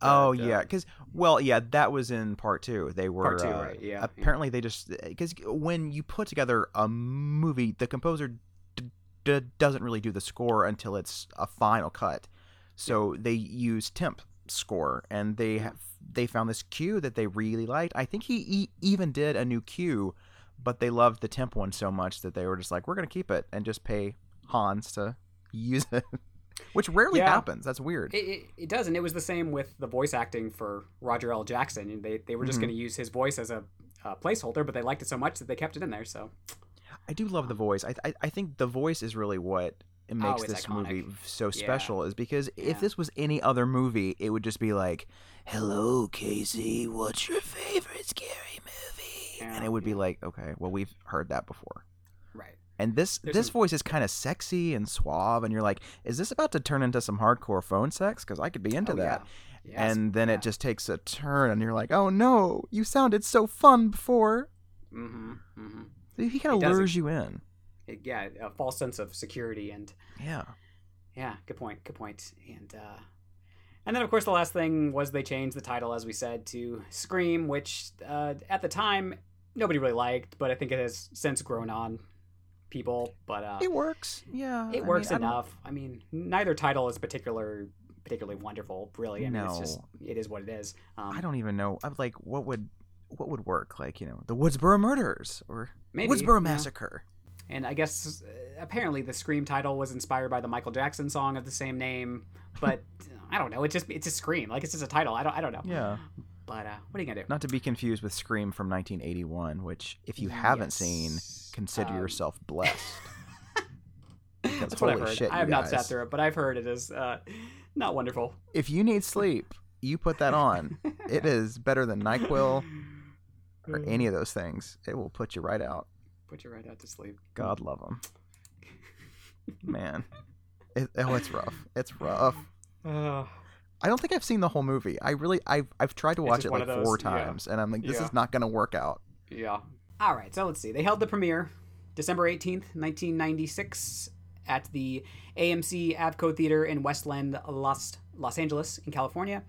Oh the- yeah, because well, yeah, that was in part two. They were Part two, uh, right, yeah, yeah. Apparently, they just because when you put together a movie, the composer d- d- doesn't really do the score until it's a final cut. So they use temp score, and they have they found this cue that they really liked. I think he e- even did a new cue, but they loved the temp one so much that they were just like, we're gonna keep it and just pay Hans to use it. (laughs) Which rarely Yeah. happens. That's weird. It, it, it does, and it was the same with the voice acting for Roger L. Jackson. They they were just Mhm. going to use his voice as a uh, placeholder, but they liked it so much that they kept it in there. So I do love the voice. I, I I think the voice is really what it makes Oh, this iconic. movie so Yeah. special. Is because Yeah. if this was any other movie, it would just be like, "Hello, Casey, what's your favorite scary movie?" Yeah, and it would be like, "Okay, well, we've heard that before." And this There's this some- voice is kind of sexy and suave, and you're like, is this about to turn into some hardcore phone sex? Because I could be into Oh, that. yeah. Yes, and then yeah. it just takes a turn, and you're like, oh no, you sounded so fun before. Mm-hmm. Mm-hmm. He kind of lures you in. It, Yeah, a false sense of security and Yeah. Yeah, good point. Good point. And uh, and then of course the last thing was they changed the title, as we said, to Scream, which uh, at the time nobody really liked, but I think it has since grown on people. But uh, It works. Yeah. I it works mean, I enough. I mean, neither title is particular particularly wonderful, really. I mean, it's just No. it is what it is. Um, I don't even know. I'm like, what would what would work? Like, you know, the Woodsboro Murders or Maybe, Woodsboro yeah. Massacre. And I guess uh, apparently the Scream title was inspired by the Michael Jackson song of the same name, but (laughs) I don't know. It just it's a Scream, like it's just a title. I don't I don't know. Yeah. But uh, what are you gonna do? Not to be confused with Scream from 1981, which, if you haven't seen, Yes. Consider Um, yourself blessed. (laughs) That's what I've holy heard. shit, I have not sat through it, but I've heard it is uh, not wonderful. If you need sleep, you put that on. it (laughs) is better than NyQuil or any of those things. It will put you right out. Put you right out to sleep. God love them. (laughs) Man. It, oh, it's rough. It's rough. Uh, I don't think I've seen the whole movie. I really, I've, I've tried to watch it like those- four yeah. times, and I'm like, this Yeah. is not going to work out. yeah. All right, so let's see. They held the premiere December 18th, 1996 at the AMC Avco Theater in Westwood, Los, Los Angeles, in California.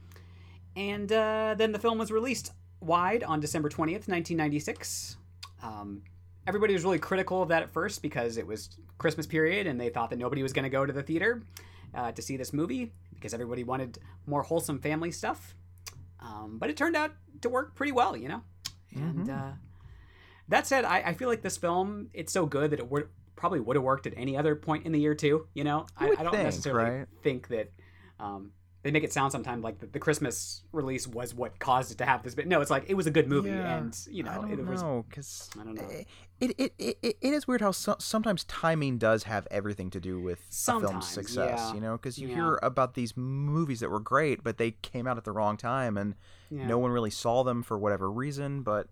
And uh, then the film was released wide on December 20th, 1996. Um, everybody was really critical of that at first because it was Christmas period and they thought that nobody was going to go to the theater uh, to see this movie because everybody wanted more wholesome family stuff. Um, but it turned out to work pretty well, you know? And Mhm. uh, that said, I, I feel like this film, it's so good that it would probably would have worked at any other point in the year too. You know, I, I don't think, necessarily right? think that um, they make it sound sometimes like the, the Christmas release was what caused it to have this. But no, it's like it was a good movie, Yeah, and you know, I don't it was. know because I don't know. It, it, it, it, it is weird how so, sometimes timing does have everything to do with a film's success. yeah. You know, because you Yeah. hear about these movies that were great, but they came out at the wrong time, and no one really saw them for whatever reason. But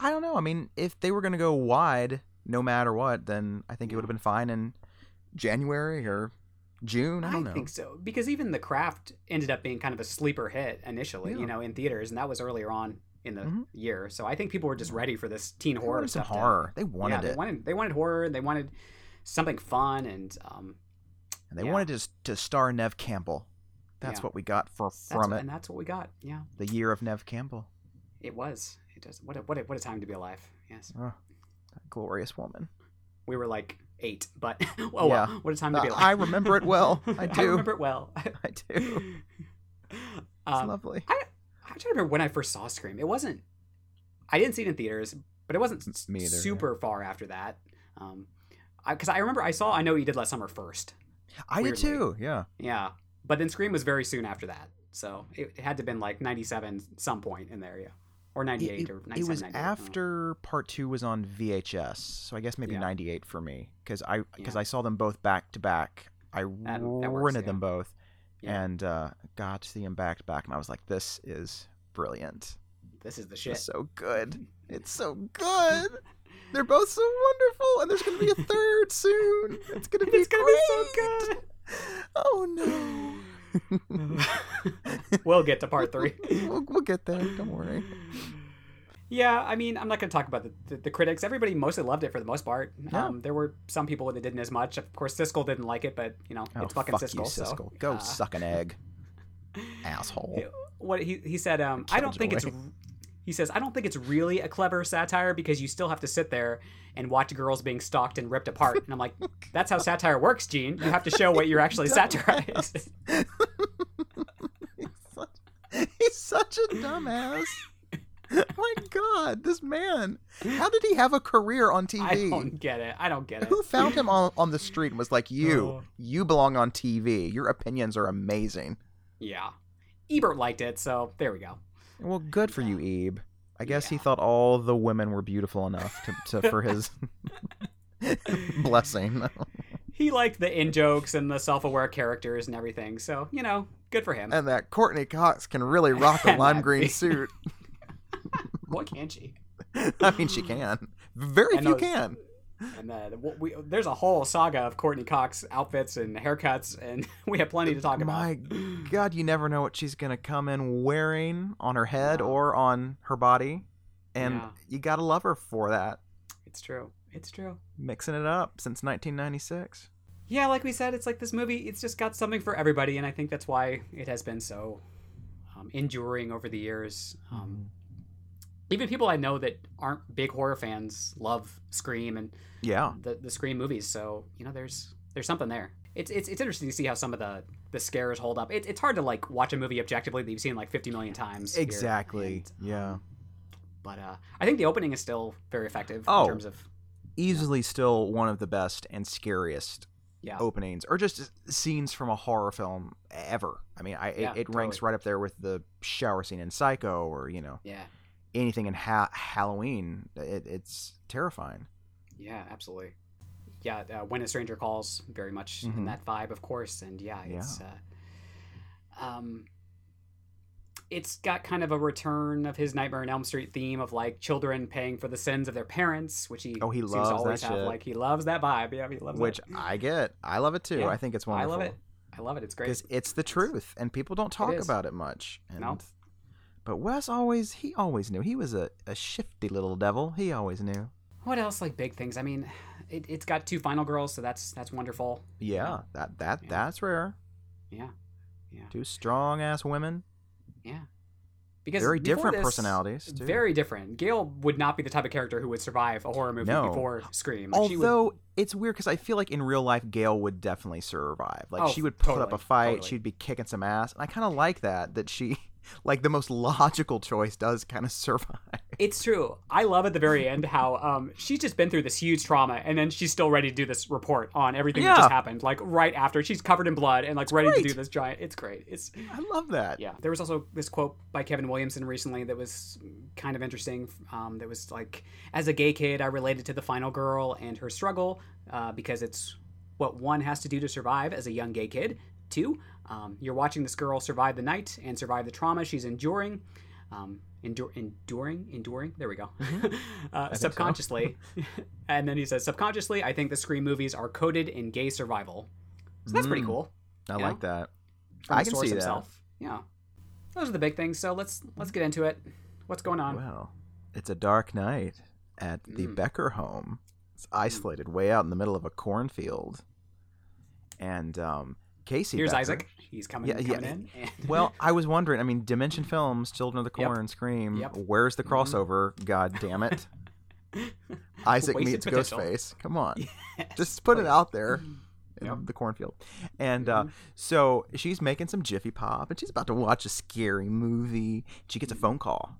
I don't know. I mean, if they were going to go wide, no matter what, then I think it would have been fine in January or June. I I don't know. I think so because even The Craft ended up being kind of a sleeper hit initially, Yeah. you know, in theaters, and that was earlier on in the Mhm. year. So I think people were just ready for this teen They horror wanted some to- horror. They wanted yeah, they it. wanted they wanted horror. They wanted something fun, and um, and they yeah. wanted to, to star Neve Campbell. That's what we got for that's, from it. and that's what we got. Yeah, The year of Neve Campbell. it was. It does. What a, what a, what a time to be alive. Yes, Oh, glorious woman. we were like eight, but (laughs) oh Yeah. well, what a time to be Uh, alive. I remember it well. (laughs) I do. I remember it well. (laughs) I do. It's um, lovely. I'm trying to remember when I first saw Scream. It wasn't. I didn't see it in theaters, but it wasn't either, yeah. super far after that. Um, because I, remember I saw I know you did last summer first. I did too. Yeah. Yeah, but then Scream was very soon after that, so it, it had to have been like '97 some point in there, yeah, or '98 it- or it was 98, I don't after part two was on VHS, so I guess maybe Yeah. '98 for me because I because Yeah. I saw them both back to back. I That- that rented yeah. them both and uh, got to see them back to back, and I was like, "This is brilliant. This is the It's shit. so good. It's so (laughs) good. They're both so wonderful, and there's gonna be a third soon. It's gonna (laughs) be It's gonna be so great. Oh no. (laughs) we'll get to part three. (laughs) we'll, we'll get there. Don't worry. Yeah, I mean, I'm not going to talk about the, the, the critics. Everybody mostly loved it for the most part. Yeah. Um, there were some people that didn't as much. Of course, Siskel didn't like it, but you know, Oh, it's fucking fuck Siskel. you, so, Go uh, suck an egg, (laughs) asshole. What he he said, um, I don't think it's. He says, I don't think it's really a clever satire because you still have to sit there and watch girls being stalked and ripped apart. And I'm like, that's how satire works, Gene. You have to show what you're actually satirizing. He's, (laughs) such, a dumbass. My God, this man. How did he have a career on TV? I don't get it. I don't get it. Who found him on, on the street and was like, You, Oh. you belong on TV. Your opinions are amazing. Yeah. Ebert liked it, so there we go. Well, good for you, Ebe. I guess he thought all the women were beautiful enough to, to (laughs) for his (laughs) blessing. He liked the in jokes and the self aware characters and everything, so, you know, good for him. and that Courteney Cox can really (laughs) rock a lime green suit. (laughs) (laughs) what can't she? I mean, she can. Very And few those- can. And uh, we, there's a whole saga of Courteney Cox outfits and haircuts, and we have plenty to talk about. My (gasps) God, you never know what she's gonna come in wearing on her head or on her body, and Yeah. you gotta love her for that. It's true. It's true. Mixing it up since 1996. Yeah, like we said, it's like this movie. It's just got something for everybody, and I think that's why it has been so um, enduring over the years. Um, even people I know that aren't big horror fans love Scream and Yeah, the, the Scream movies. So you know, there's there's something there. It's it's, it's interesting to see how some of the the scares hold up. It, it's hard to like watch a movie objectively that you've seen like 50 million times. exactly. and, yeah, um, but uh, I think the opening is still very effective Oh. in terms of easily still one of the best and scariest yeah. openings or just scenes from a horror film ever. I mean, I Yeah, it, it ranks right up there with the shower scene in Psycho or you know Yeah. anything in ha- Halloween. It, it's terrifying. Yeah, absolutely. Yeah, uh, when a stranger calls, very much Mhm. in that vibe, of course, and yeah, it's uh, um, it's got kind of a return of his Nightmare on Elm Street theme of like children paying for the sins of their parents, which he Oh, he seems loves to that always have. shit. Like he loves that vibe. Yeah, he loves that. Which it. I get. I love it too. Yeah, I think it's one of the I wonderful. love it. I love it. It's great. because it's the truth, and people don't talk about it much. And, No. But Wes always he always knew he was a, a shifty little devil. He always knew. What else? Like big things. I mean, it, it's got two final girls, so that's that's wonderful. Yeah, that that Yeah. that's rare. Yeah, yeah, Two strong ass women, yeah. Because very different this- personalities. Too. Very different. Gale would not be the type of character who would survive a horror movie No. before Scream. Like, she would- Although it's weird because I feel like in real life Gale would definitely survive. Like Oh, she would put up a fight, totally. she'd be kicking some ass, and I kind of like that. That she, (laughs) like the most (laughs) logical choice, does kind of (laughs) survive. It's true. I love at the very end how um, she's just been through this huge trauma, and then she's still ready to do this report on everything that just happened. Like right after, she's covered in blood and like ready to do this giant. It's great. It's I love that. yeah. There was also this quote by Kevin Williamson recently that was kind of interesting. Um, that was like, as a gay kid, I related to the final girl and her struggle uh, because it's what one has to do to survive as a young gay kid. Two, um, you're watching this girl survive the night and survive the trauma she's enduring. Um, endure, enduring, enduring. There we go. (laughs) uh, so. subconsciously, (laughs) and then he says, subconsciously, I think the Scream movies are coded in gay survival. So that's pretty Mm, cool I like that. from I can see himself. Yeah, those are the big things. So let's let's get into it. What's going on? Well, it's a dark night at the Mm. Becker home. It's isolated way out in the middle of a cornfield, and um, Casey. Here's Becker- Isaac. He's coming, Yeah, yeah. in. And (laughs) Well, I was wondering. I mean, Dimension Films, Children of the Yep. Corn, Scream. Yep. Where's the Mhm. crossover? God damn it! (laughs) Isaac Wasted meets potential. Ghostface. Come on, (laughs) Yes, just put it out there in Yep. the cornfield. And uh, Mhm. so she's making some Jiffy Pop, and she's about to watch a scary movie. She gets a phone call,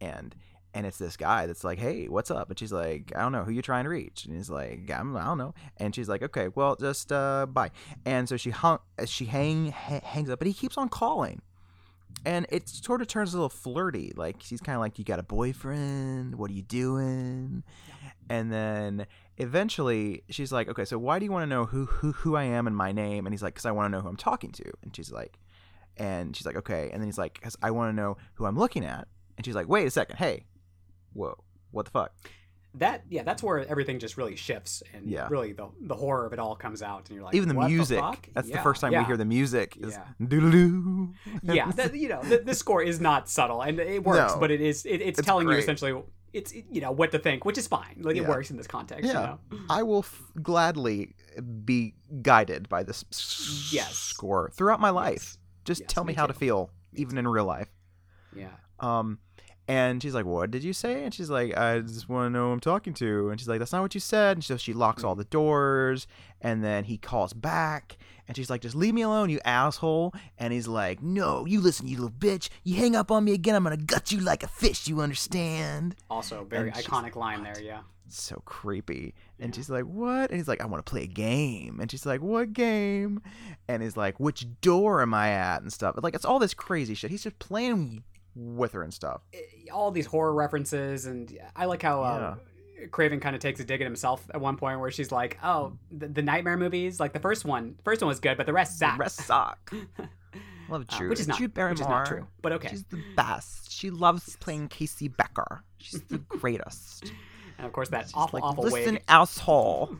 and and it's this guy that's like, "Hey, what's up?" And she's like, "I don't know who you trying to reach." And he's like, I'm, "I don't know." And she's like, "Okay, well, just uh, bye." And so she hung, she hang ha- hangs up, but he keeps on calling. And it sort of turns a little flirty. Like she's kind of like, "You got a boyfriend? What are you doing?" And then eventually she's like, "Okay, so why do you want to know who who who I am and my name?" And he's like, "Cause I want to know who I'm talking to." And she's like, and she's like, "Okay." And then he's like, "Cause I want to know who I'm looking at." And she's like, "Wait a second, hey, whoa, what the fuck?" That yeah, that's where everything just really shifts, and Yeah. really the the horror of it all comes out, and you're like, Even the "What music. fuck?" That's the first time yeah. we hear the music. Is Yeah. doo yeah, that, you know, the, the score is not subtle, and it works, No. but it is it, it's, It's telling you essentially it's you know what to think, which is fine. Like it works in this context. Yeah. You know? I will f- gladly be guided by this s- Yes. score throughout my life. Just Yes, tell me me how to feel, Me even in real life. Yeah. Um, and she's like, "What did you say?" And she's like, "I just want to know who I'm talking to." And she's like, "That's not what you said." And so she locks all the doors, and then he calls back, and she's like, "Just leave me alone, you asshole." And he's like, "No, you listen, you little bitch. You hang up on me again, I'm gonna gut you like a fish. You understand?" Also, very And iconic line "What?" there. Yeah. so creepy. And Yeah. she's like, "What?" And he's like, "I want to play a game." And she's like, "What game?" And he's like, "Which door am I at?" and stuff. Like it's all this crazy shit. He's just playing with her and stuff. Eh, all these horror references, and I like how uh, Craven kind of takes a dig at himself at one point, where she's like, "Oh, the, the Nightmare movies, like the first one, first one was good, but the rest The sucked." rest suck. (laughs) Love Uh, Jude. which is not, Drew Barrymore. which is not true, but okay. She's the best. She loves playing Casey Becker. She's the (laughs) greatest. And of course, that She's awful, like, awful listen, wig. asshole.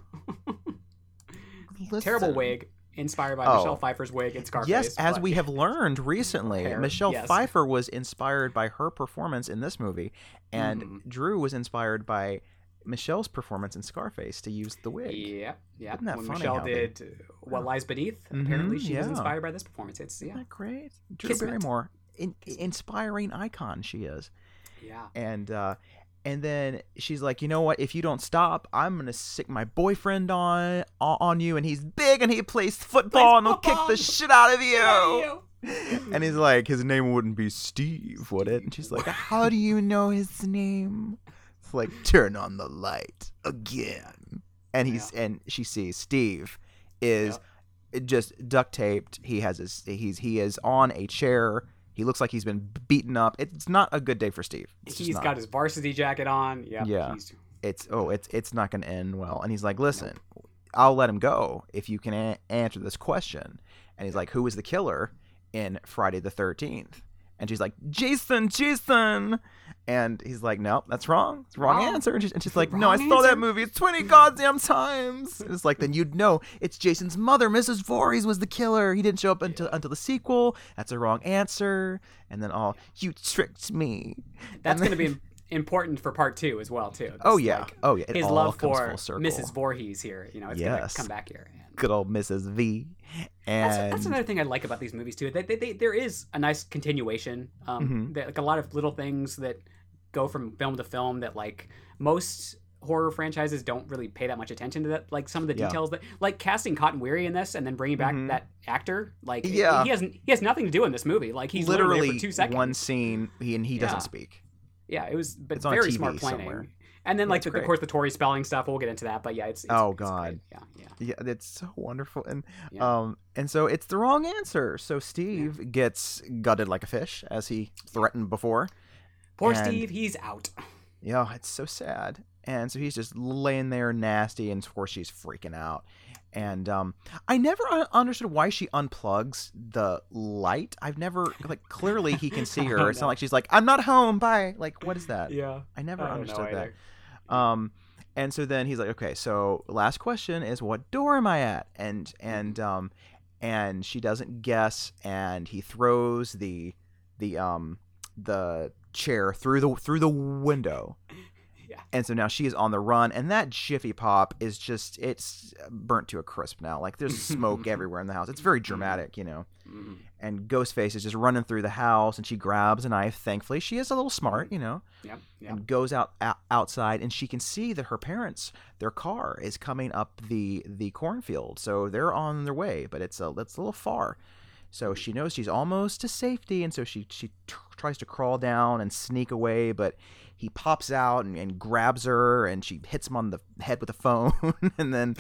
(laughs) Terrible wig, inspired by Oh. Michelle Pfeiffer's wig in Scarface. Yes, as but- we have learned recently, Hair, Michelle yes. Pfeiffer was inspired by her performance in this movie, and Mhm. Drew was inspired by Michelle's performance in Scarface to use the wig. Yeah, yeah. Isn't that when funny Michelle they- did uh, What Lies Beneath, Mhm, apparently she was inspired by this performance. It's yeah, Isn't that great? Drew Kismet. Barrymore, in, inspiring icon she is. yeah. and uh and then she's like you know what? If you don't stop i'm gonna sick my boyfriend on on you and he's big and he plays football and he'll kick the shit out of you. Yeah, (laughs) and he's like his name wouldn't be steve would it? And she's like how do you know his name? It's like turn on the light again. And he's and she sees steve is just duct taped. He has his he's he is on a chair he looks like he's been beaten up. It's not a good day for steve. It's He's got his varsity jacket on. Yeah, Yeah. he's- it's oh it's it's not going to end well. And he's like listen i'll let him go if you can a- answer this question. And he's like who was the killer in friday the 13th and she's like jason jason and he's like no that's wrong it's the wrong Wrong. answer and she's, and she's like no i saw that movie 20 goddamn times And it's like then you'd know it's jason's mother mrs Voorhees was the killer he didn't show up until until the sequel that's a wrong answer and then all you tricked me That's going to be (laughs) important for part two as well too. oh yeah like, oh yeah it his love for. Mrs. Voorhees here. You know, it's going to come back here. And good old Mrs. V. that's, And that's another thing I like about these movies too. They, they, they, there is a nice continuation. Um, Mhm. there- like a lot of little things that go from film to film that like most horror franchises don't really pay that much attention to that like some of the Yeah. details that like casting Cotton Weary in this and then bringing back Mhm. that actor like Yeah. he hasn't he has nothing to do in this movie like he's literally, literally for two seconds one scene, he, and he Yeah. doesn't speak. yeah it was but It's very smart planning somewhere. and then like the, of course the Tori Spelling stuff we'll get into that but yeah it's, it's Oh, it's God. great. yeah yeah Yeah, it's so wonderful, and Yeah. um, and so it's the wrong answer. So Steve gets gutted like a fish, as he threatened before. Poor And- Steve he's out Yeah, it's so sad. And so he's just laying there nasty, and of course she's freaking out. And um, I never understood why she unplugs the light. I've never like clearly he can see (laughs) her. It's know. not like she's like I'm not home. Bye. Like what is that? yeah I never I understood that. Um, and so then he's like, okay, so last question is what door am I at? And and um, and she doesn't guess, and he throws the the um the chair through the through the window. (laughs) Yeah. And so now she is on the run, and that Jiffy Pop is just it's burnt to a crisp now. Like there's (laughs) smoke everywhere in the house. It's very dramatic, you know. Mhm. And Ghostface is just running through the house, and she grabs a knife. Thankfully, she is a little smart, you know Yep. Yep. and goes out, out outside and she can see that her parents their car is coming up the the cornfield so they're on their way but it's a it's a little far so she knows she's almost to safety and so she she tr- tries to crawl down and sneak away but he pops out and, and grabs her and she hits him on the head with a phone (laughs) and then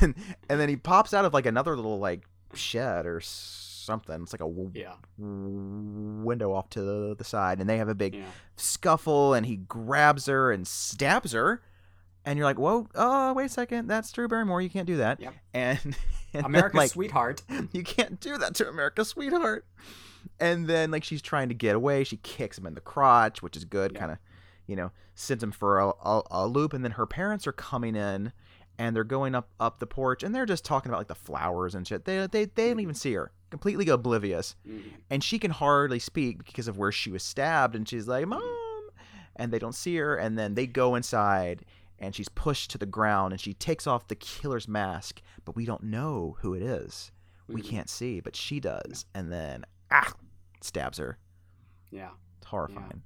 and and then he pops out of like another little like shed or something it's like a w- Yeah. window off to the, the side and they have a big Yeah. scuffle and he grabs her and stabs her and you're like whoa oh wait a second that's drew barrymore you can't do that Yep. and, (laughs) and America's like sweetheart. (laughs) you can't do that to america's sweetheart and then like she's trying to get away she kicks him in the crotch which is good Yeah. kind of you know sends him for a, a, a loop and then her parents are coming in and they're going up up the porch and they're just talking about like the flowers and shit they they, they don't mm-hmm. even see her completely oblivious Mhm. and she can hardly speak because of where she was stabbed and she's like mm-hmm. mom and they don't see her and then they go inside and she's pushed to the ground and she takes off the killer's mask but we don't know who it is. We Mhm. can't see but she does and then ah stabs her. Yeah. it's horrifying.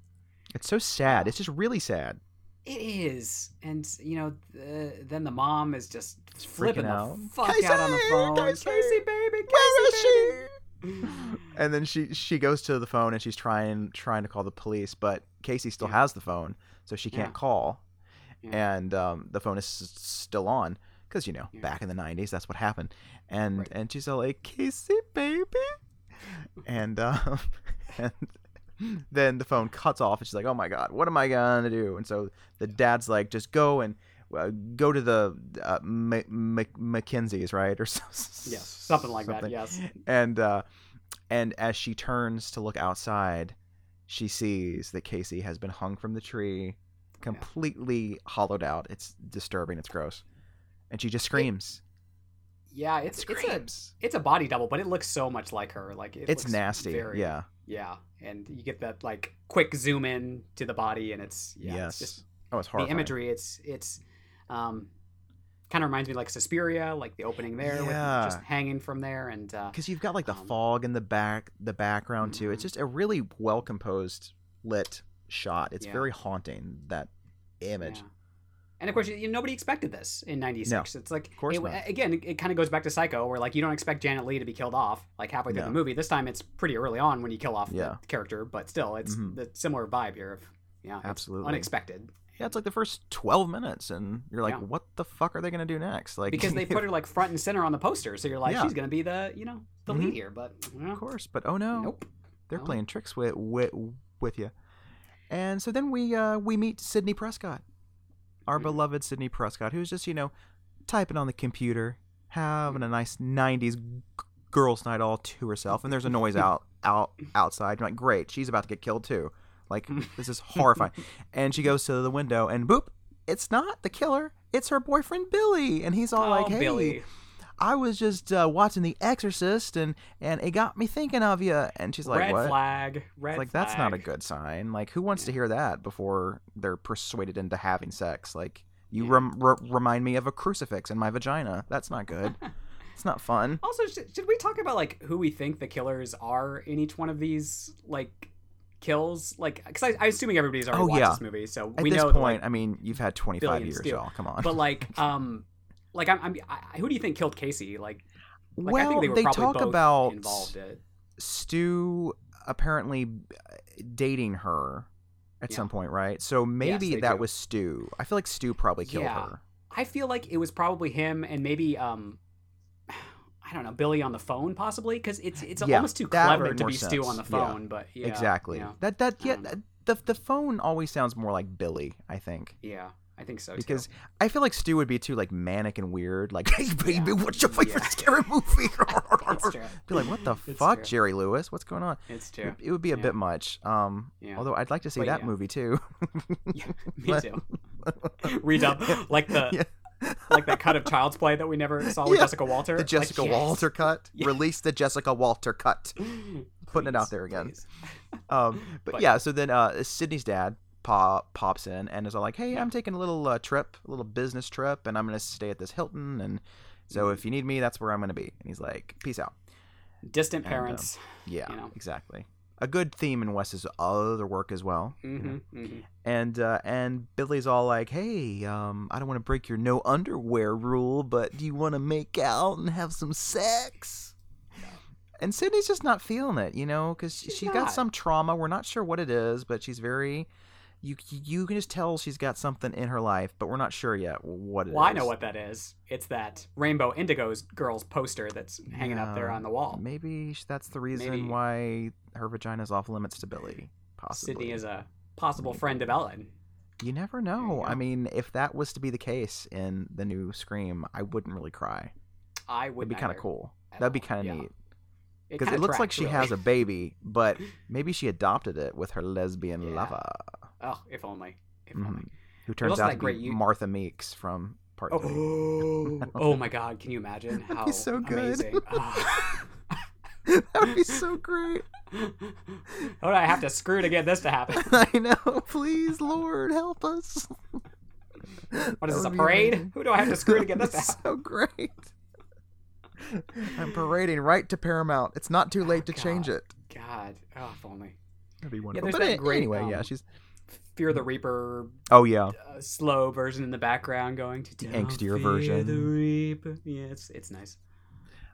It's so sad. It's just really sad. It is, and you know, uh, then the mom is just flipping freaking out. the fuck Casey, out on the phone. Casey, Casey, baby, Casey, where is she? (laughs) and then she she goes to the phone and she's trying trying to call the police but casey still Yeah. has the phone so she can't Yeah. call Yeah. and um, the phone is still on because you know Yeah. back in the 90s that's what happened and Right. and she's all like casey baby and (laughs) um and then the phone cuts off and she's like oh my god what am i gonna do and so the dad's like just go and uh, go to the uh, M- M- McKenzie's right or so, Yes, something like that. Yes. and uh and as she turns to look outside she sees that casey has been hung from the tree completely hollowed out. It's disturbing. It's gross, and she just screams. Yeah, it's it's a screams. it's a body double, but it looks so much like her. Like it It's nasty. very- Yeah. yeah, and you get that like quick zoom in to the body, and it's yeah, yes. it's just oh, it's the imagery. It's it's um, kind of reminds me like Suspiria, like the opening there, Yeah. with just hanging from there, and uh, because you've got like the Um, fog in the back, the background too. It's Mhm. just a really well composed lit shot. It's Yeah. very haunting that image. Yeah. And of course, you, nobody expected this in '96. No, It's like, course it- again, it, kind of goes back to Psycho, where like you don't expect Janet Leigh to be killed off like halfway through No. the movie. This time, it's pretty early on when you kill off Yeah. the character, but still, it's Mhm. the similar vibe here of yeah, Absolutely. unexpected. Yeah, it's like the first twelve minutes, and you're like, Yeah. what the fuck are they gonna do next? Like because they put her like front and center on the poster, so you're like, Yeah. she's gonna be the you know the Mhm. lead here, but you know, of course, but oh no, nope. they're No. playing tricks with with with you. And so then we uh we meet Sidney Prescott, our Mhm. beloved Sidney Prescott, who's just you know typing on the computer, having a nice '90s g- girls' night all to herself, and there's a noise out (laughs) out outside. You're like, great, she's about to get killed too. Like this is (laughs) horrifying. and she goes to the window, and boop, it's not the killer. It's her boyfriend Billy, and he's all oh, like, "Hey, Billy. I was just uh, watching The Exorcist, and and it got me thinking of you." And she's like, red "What?" flag. Red It's like that's not a good sign. Like who wants to hear that before they're persuaded into having sex? Like you Yeah. rem- r- remind me of a crucifix in my vagina. That's not good. (laughs) it's not fun. Also, should, should we talk about like who we think the killers are in each one of these like kills? Like, because I, I'm assuming everybody's already Oh, watched yeah. this movie, so At we this know. point, that, like, I mean, you've had 25 years, do. y'all. Come on. but like, um, like I'm, I'm I, who do you think killed Casey? Like, like well, I think they were they probably talk about involved. In, Stu apparently uh, dating her at Yeah. some point, right? So maybe they that do. was Stu. I feel like Stu probably killed Yeah. her. I feel like it was probably him and maybe um. I don't know Billy on the phone possibly because it's it's Yeah, almost too clever to be Stu on the sense. Phone, but yeah, exactly. That that yeah. The the phone always sounds more like Billy. I think. yeah, I think so too. because I feel like Stu would be too like manic and weird. Like, (laughs) hey baby, Yeah. what's your favorite Yeah. scary movie? (laughs) be like, what the It's fuck, true. Jerry Lewis? What's going on? It's true. It would be a Yeah. bit much. Um, although I'd like to see But that movie too. Yeah, (laughs) me too. Redub like the like that cut of Child's Play that we never saw with. Jessica Walter. the Like, Jessica yes. Walter cut. Release the Jessica Walter cut. Putting it out there again. Um, but, But- yeah, so then uh, Sidney's dad pop, pops in and is all like, "Hey, I'm taking a little uh, trip, a little business trip, and I'm gonna stay at this Hilton, and so Mm. if you need me, that's where I'm gonna be." And he's like, "Peace out." Distant And, um, parents. Yeah, you know. exactly. A good theme in Wes's other work as well. you know. hmm hmm And uh, and Billy's all like, "Hey, um, I don't want to break your no underwear rule, but do you want to make out and have some sex?" And Sidney's just not feeling it, you know, because She's she's got some trauma. We're not sure what it is, but she's very. You you can just tell she's got something in her life, but we're not sure yet what it is. Well, I know what that is. It's that Rainbow Indigo's girls poster that's hanging up there on the wall. Maybe that's the reason Maybe. why her vagina's off limits to Billy. Possibly. Sidney is a possible friend of Ellen. You never you know. I mean, if that was to be the case in the new Scream, I wouldn't really cry. I would It'd be kind of cool. That'd be kind of yeah. neat because it kinda looks like she really. has a baby, but (laughs) maybe she adopted it with her lesbian Yeah. lover, Oh, if only. If Mhm. only. who turns out to be great you- Martha Meeks from Part Three. Oh, oh my God! Can you imagine (laughs) That'd how be so good. amazing? Oh. (laughs) that would be so great. (laughs) oh, I have to screw to get this to happen. I know. Please, Lord, help us. What is this, a parade? amazing. Who do I have to screw to get this to That's happen? so great. I'm parading right to Paramount. It's not too late to change it. God, oh, if only. That'd be wonderful. there's but that a- great, anyway, yeah, um, she's. Fear the Reaper Oh yeah, uh, slow version in the background going to The "Don't angstier version. The Reaper. Yeah, it's it's nice.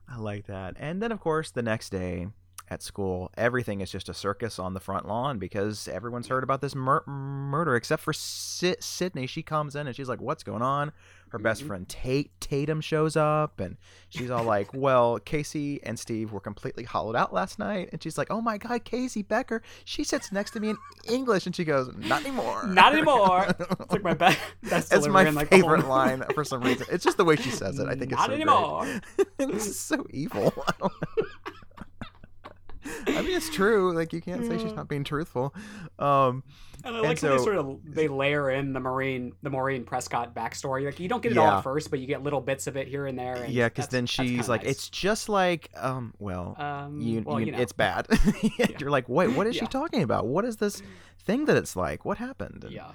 I like that. And then of course the next day at school, everything is just a circus on the front lawn because everyone's heard about this mur- murder except for Sy- Sidney. She comes in and she's like, "What's going on?" Her best Mhm. friend Tate Tatum shows up and she's all like, (laughs) "Well, Casey and Steve were completely hollowed out last night." And she's like, "Oh my God, Casey Becker! She sits next to me in English." And she goes, "Not anymore. Not anymore. (laughs) It's like my best. best It's my in, like, favorite line (laughs) for some reason. It's just the way she says it. I think it's Not so great. anymore. it's so evil. I, don't know. I mean, it's it's true. Like you can't say she's not being truthful. Um, And I And like how they so- sort of they layer in the Marine, the Maureen Prescott backstory. Like you don't get it all at first, but you get little bits of it here and there. And yeah, because then she's like, nice. it's just like, um, well, um, you, well, you, you know. it's bad. (laughs) (laughs) You're like, wait, what is she talking about? What is this thing that it's like? What happened? And- yeah,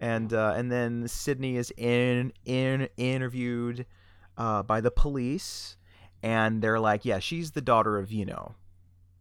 and uh, and then Sidney is in in interviewed uh, by the police, and they're like, yeah, she's the daughter of you know,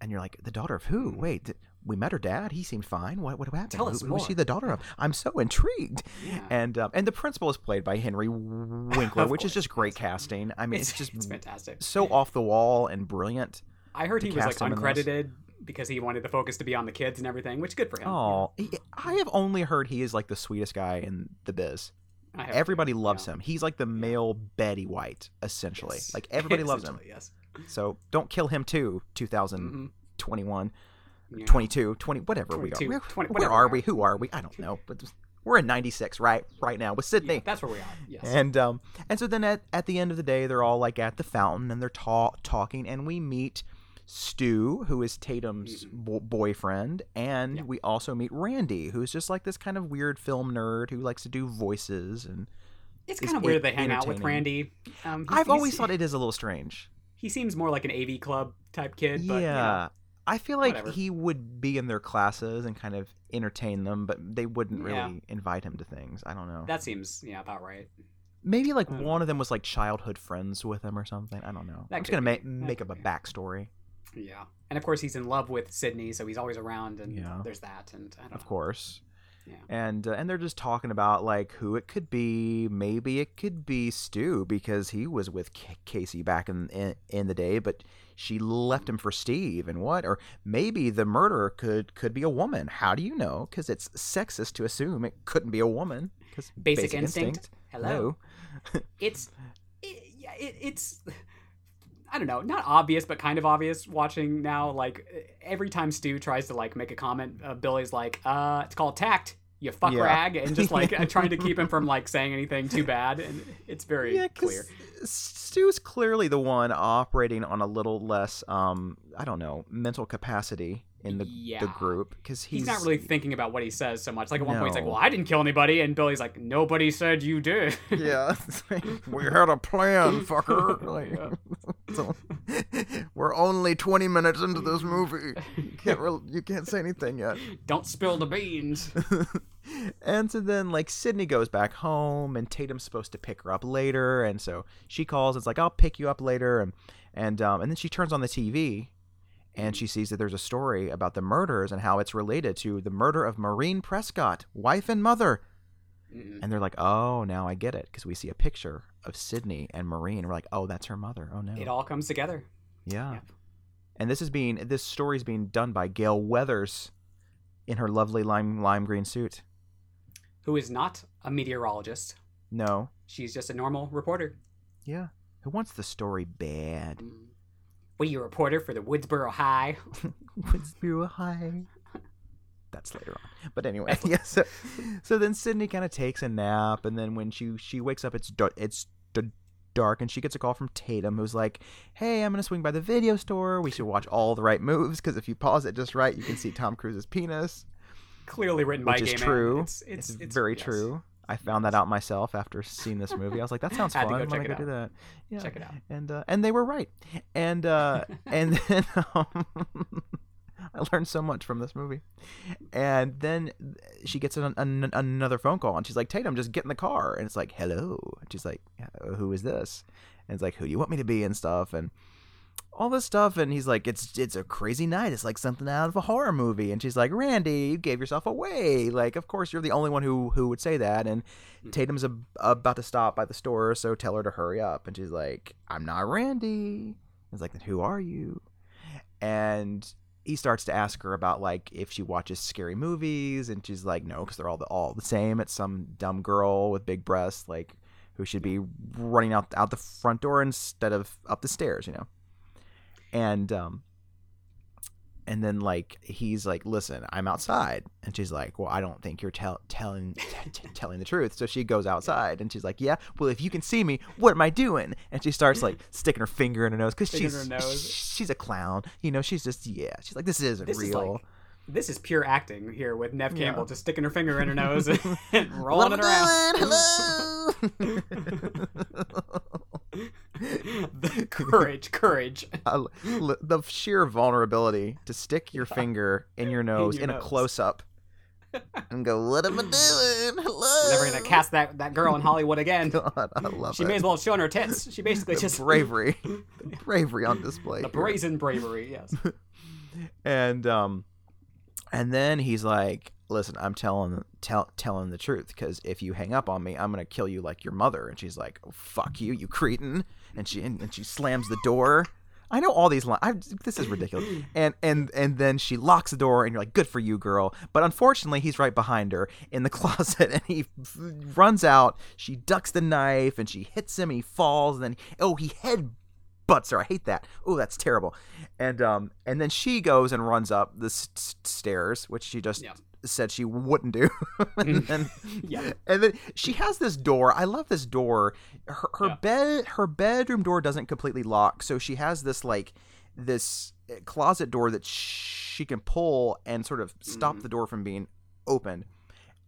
and you're like, the daughter of who? Wait, th- we met her dad. He seemed fine. What what happened? Tell who, us who is she more. the daughter of? I'm so intrigued. yeah. And um, and the principal is played by Henry Winkler, which is just great (laughs) casting. I mean, it's, it's, just it's fantastic. so off the wall and brilliant. I heard he was like cast him in this. uncredited because he wanted the focus to be on the kids and everything, which is good for him. Oh, I have only heard he is like the sweetest guy in the biz. I have- Everybody loves yeah. him. He's like the male Betty White, essentially. Yes. Like (laughs) everybody loves him. Yes. So don't kill him too. 2021, Mhm. Yeah. 22, 20, whatever we are. Where, 20 where are we? Who are we? I don't know. But we're in 96 right right now with Sidney. Yeah, that's where we are. Yes. And um and so then at, at the end of the day they're all like at the fountain and they're ta- talking and we meet Stu who is Tatum's bo- boyfriend and Mm-hmm. Yeah. we also meet Randy who's just like this kind of weird film nerd who likes to do voices and it's kind of weird they hang out with. Randy. Um, I've always thought it is a little strange. He seems more like an AV club type kid. But, yeah. You know, I feel like whatever. he would be in their classes and kind of entertain them, but they wouldn't really Yeah. invite him to things. I don't know. that seems yeah about right. Maybe like don't one of them was like childhood friends with him or something. I don't know. That I'm just gonna ma- make up a backstory. Yeah, and of course he's in love with Sidney, so he's always around, and Yeah. there's that, and I don't of know. course. Yeah. And uh, and they're just talking about like who it could be. Maybe it could be Stu because he was with K- Casey back in, in in the day, but she left him for Steve. And what? Or maybe the murderer could could be a woman. How do you know? Because it's sexist to assume it couldn't be a woman. Because Basic, instinct. Hello. No. (laughs) It's (laughs) it, yeah, it, it's I don't know, not obvious, but kind of obvious. Watching now, like every time Stu tries to like make a comment, uh, Billy's like, "Uh, it's called tact." You fuck Yeah. rag, and just like (laughs) trying to keep him from like saying anything too bad, and it's very Yeah, clear. Stu's clearly the one operating on a little less, um, I don't know, mental capacity in the the group because He's, not really thinking about what he says so much. Like at one point, he's like, "Well, I didn't kill anybody," and Billy's like, "Nobody said you did." yeah, (laughs) we had a plan, fucker. (laughs) Like, (laughs) we're only twenty minutes into this movie. You can't real you can't say anything yet. Don't spill the beans. and so then like Sidney goes back home and Tatum's supposed to pick her up later and so she calls it's like I'll pick you up later and and um and then she turns on the TV and she sees that there's a story about the murders and how it's related to the murder of Maureen Prescott, wife and mother. Mm-mm. And they're like, "Oh, now I get it because we see a picture of Sidney and Maureen. We're like, "Oh, that's her mother. Oh no." It all comes together. yeah. Yep. And this is being this story is being done by Gale Weathers in her lovely lime lime green suit. Who is not a meteorologist? No. She's just a normal reporter. Yeah. Who wants the story bad? Mm. What are you, a reporter for the Woodsboro High? (laughs) Woodsboro High. That's later on. But anyway, (laughs) yeah. So, so then Sidney kind of takes a nap, and then when she she wakes up, it's dark. It's d- dark, and she gets a call from Tatum, who's like, "Hey, I'm gonna swing by the video store. We should watch all the right moves because if you pause it just right, you can see Tom Cruise's penis." Clearly written by which is gay man. true. It's, it's, It's, it's- very yes. true. I found that out myself after seeing this movie. I was like, "That sounds fun. go I'm check gonna go do that." Yeah. Check it out. and uh, and they were right. And uh, (laughs) and then um, (laughs) I learned so much from this movie. And then she gets an, an, another phone call, and she's like, "Tatum, just get in the car." And it's like, "Hello." And she's like, "Uh, "Who is this?" And it's like, "Who do you want me to be?" and stuff, and all this stuff. And he's like, "It's it's a crazy night. It's like something out of a horror movie." And she's like, "Randy, you gave yourself away. Like, of course you're the only one who who would say that." And hmm. Tatum's a, about to stop by the store, so tell her to hurry up. And she's like, I'm not Randy. He's like, then who are you? And he starts to ask her about like if she watches scary movies, and she's like, no, because they're all the, all the same. It's some dumb girl with big breasts, like who should be hmm. running out out the front door instead of up the stairs, you know. And um, and then like he's like, "Listen, I'm outside," and she's like, "Well, I don't think you're tell- telling (laughs) t- t- telling the truth." So she goes outside, and she's like, "Yeah, well, if you can see me, what am I doing?" And she starts like (laughs) sticking her finger in her nose because she's nose. she's a clown, you know. She's just yeah, she's like, "This isn't This is real." like this is pure acting here with Neve Yeah. Campbell just sticking her finger in her (laughs) nose and rolling it around. Hello. (laughs) the (laughs) courage, courage. I l- the sheer vulnerability to stick your finger in your nose in, your a nose. close up (laughs) and go, "What am I doing? Hello." We're never gonna cast that, that girl in Hollywood again. God, I love She it. may as well have shown her tits. She basically the just bravery, the bravery on display. the here. brazen bravery. Yes. and um, and then he's like, "Listen, I'm telling tell, telling the truth because if you hang up on me, I'm gonna kill you like your mother." And she's like, oh, "Fuck you, you cretin!" And she and, and she slams the door. I know all these lines. I, this is ridiculous. And and and then she locks the door, and you're like, "Good for you, girl." But unfortunately, he's right behind her in the (laughs) closet, and he runs out. She ducks the knife, and she hits him, and he falls. And then oh, he head butts her. I hate that. Oh, that's terrible. And um and then she goes and runs up the s- s- stairs, which she just Yeah. Said she wouldn't do. (laughs) and then (laughs) Yeah. and then she has this door. I love this door. Her, her Yeah. bed her bedroom door doesn't completely lock, so she has this like this uh, closet door that she can pull and sort of stop Mhm. the door from being opened.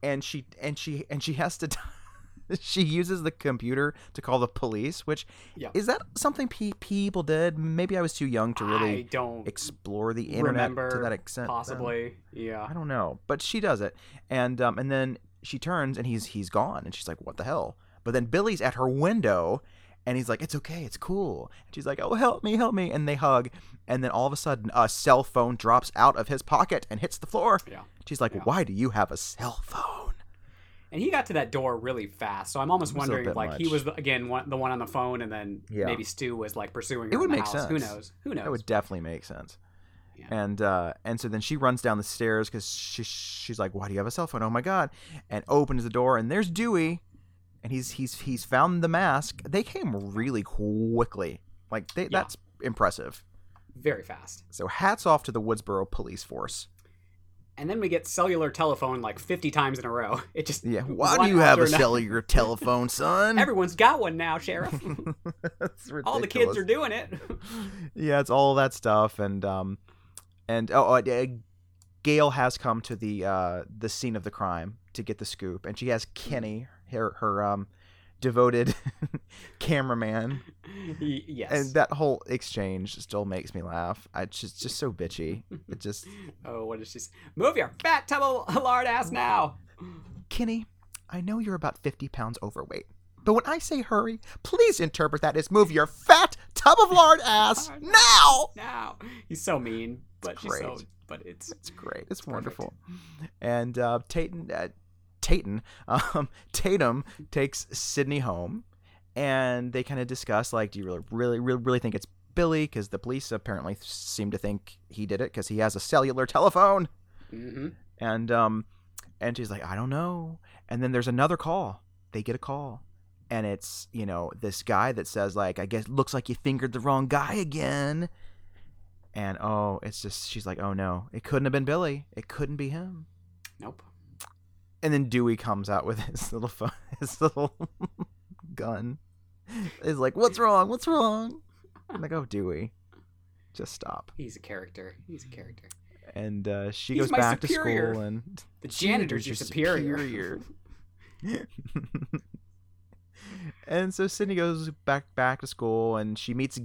And she and she and she has to (laughs) (laughs) she uses the computer to call the police, which Yeah. is that something pe- people did? Maybe I was too young to I really don't explore the internet to that extent. Possibly. Yeah. I don't know, but she does it, and um, and then she turns and he's he's gone, and she's like, "What the hell?" But then Billy's at her window, and he's like, "It's okay, it's cool." And she's like, "Oh, help me, help me!" And they hug, and then all of a sudden, a cell phone drops out of his pocket and hits the floor. Yeah. She's like, Yeah. "Why do you have a cell phone?" And he got to that door really fast, so I'm almost It was a wondering if like he was the, again one, the one on the phone, and then Yeah. maybe Stu was like pursuing her It would make house. Who knows? Who knows? It would definitely make sense. Yeah. And uh, and so then she runs down the stairs because she she's like, "Why do you have a cell phone? Oh my god!" And opens the door, and there's Dewey, and he's he's he's found the mask. They came really quickly, like they, Yeah. that's impressive. Very fast. So hats off to the Woodsboro police force. And then we get cellular telephone like 50 times in a row. (laughs) It just Yeah, why do you have a (laughs) cellular telephone, son? Everyone's got one now, sheriff. (laughs) All the kids are doing it. yeah, it's all that stuff, and um, and oh, uh, uh, Gale has come to the uh the scene of the crime to get the scoop, and she has Kenny, her her um devoted (laughs) cameraman, yes. and that whole exchange still makes me laugh. I it's just just so bitchy. It (laughs) just oh, what is she? Move your fat tub of lard ass now. Kenny, I know you're about fifty pounds overweight. But when I say hurry, please interpret that as move your fat tub of lard (laughs) ass now. Now. He's so mean, but she's so. great. But it's It's great. It's, wonderful. And uh, Tatum, uh, Tatum, (laughs) um, Tatum takes Sidney home, and they kind of discuss like, do you really, really, really, really think it's Billy? Because the police apparently seem to think he did it because he has a cellular telephone. hmm And um, and she's like, I don't know. And then there's another call. They get a call. And it's, you know, this guy that says, like, I guess looks like you fingered the wrong guy again. And oh, it's just she's like, Oh no, it couldn't have been Billy. It couldn't be him. Nope. And then Dewey comes out with (laughs) his little phone, his little (laughs) gun. Is like, What's wrong? What's wrong? I'm like, Oh Dewey. Just stop. He's a character. He's a character. And uh, she He's goes back superior. to school and The janitor's your superior. superior. (laughs) and so Sidney goes back back to school and she meets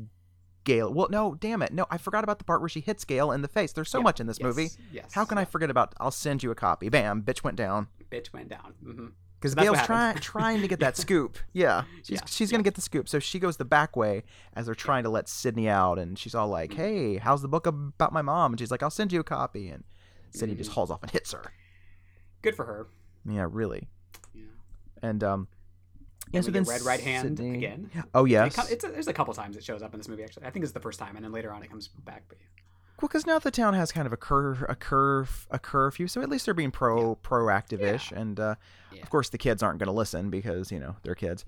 Gale. Well, no, damn it. No, I forgot about the part where she hits Gale in the face. There's so Yeah, much in this yes, movie. Yes. How can I forget about I'll send you a copy. Bam, bitch went down. Bitch went down. hmm Because Gale's trying trying to get that (laughs) scoop. Yeah. She's Yeah, she's gonna get the scoop. So she goes the back way as they're trying to let Sidney out and she's all like. Hey, how's the book about my mom? And she's like, I'll send you a copy and Sidney just Mhm. hauls off and hits her. Good for her. Yeah, really. Yeah. And um yeah, so then red right hand Sidney- again. Oh It yes. co- it's a, there's a couple times it shows up in this movie actually. I think it's the first time, and then later on it comes back. But Well, because now the town has kind of a cur a curve a curfew, so at least they're being pro proactive ish, and uh, Yeah. of course the kids aren't going to listen because you know they're kids,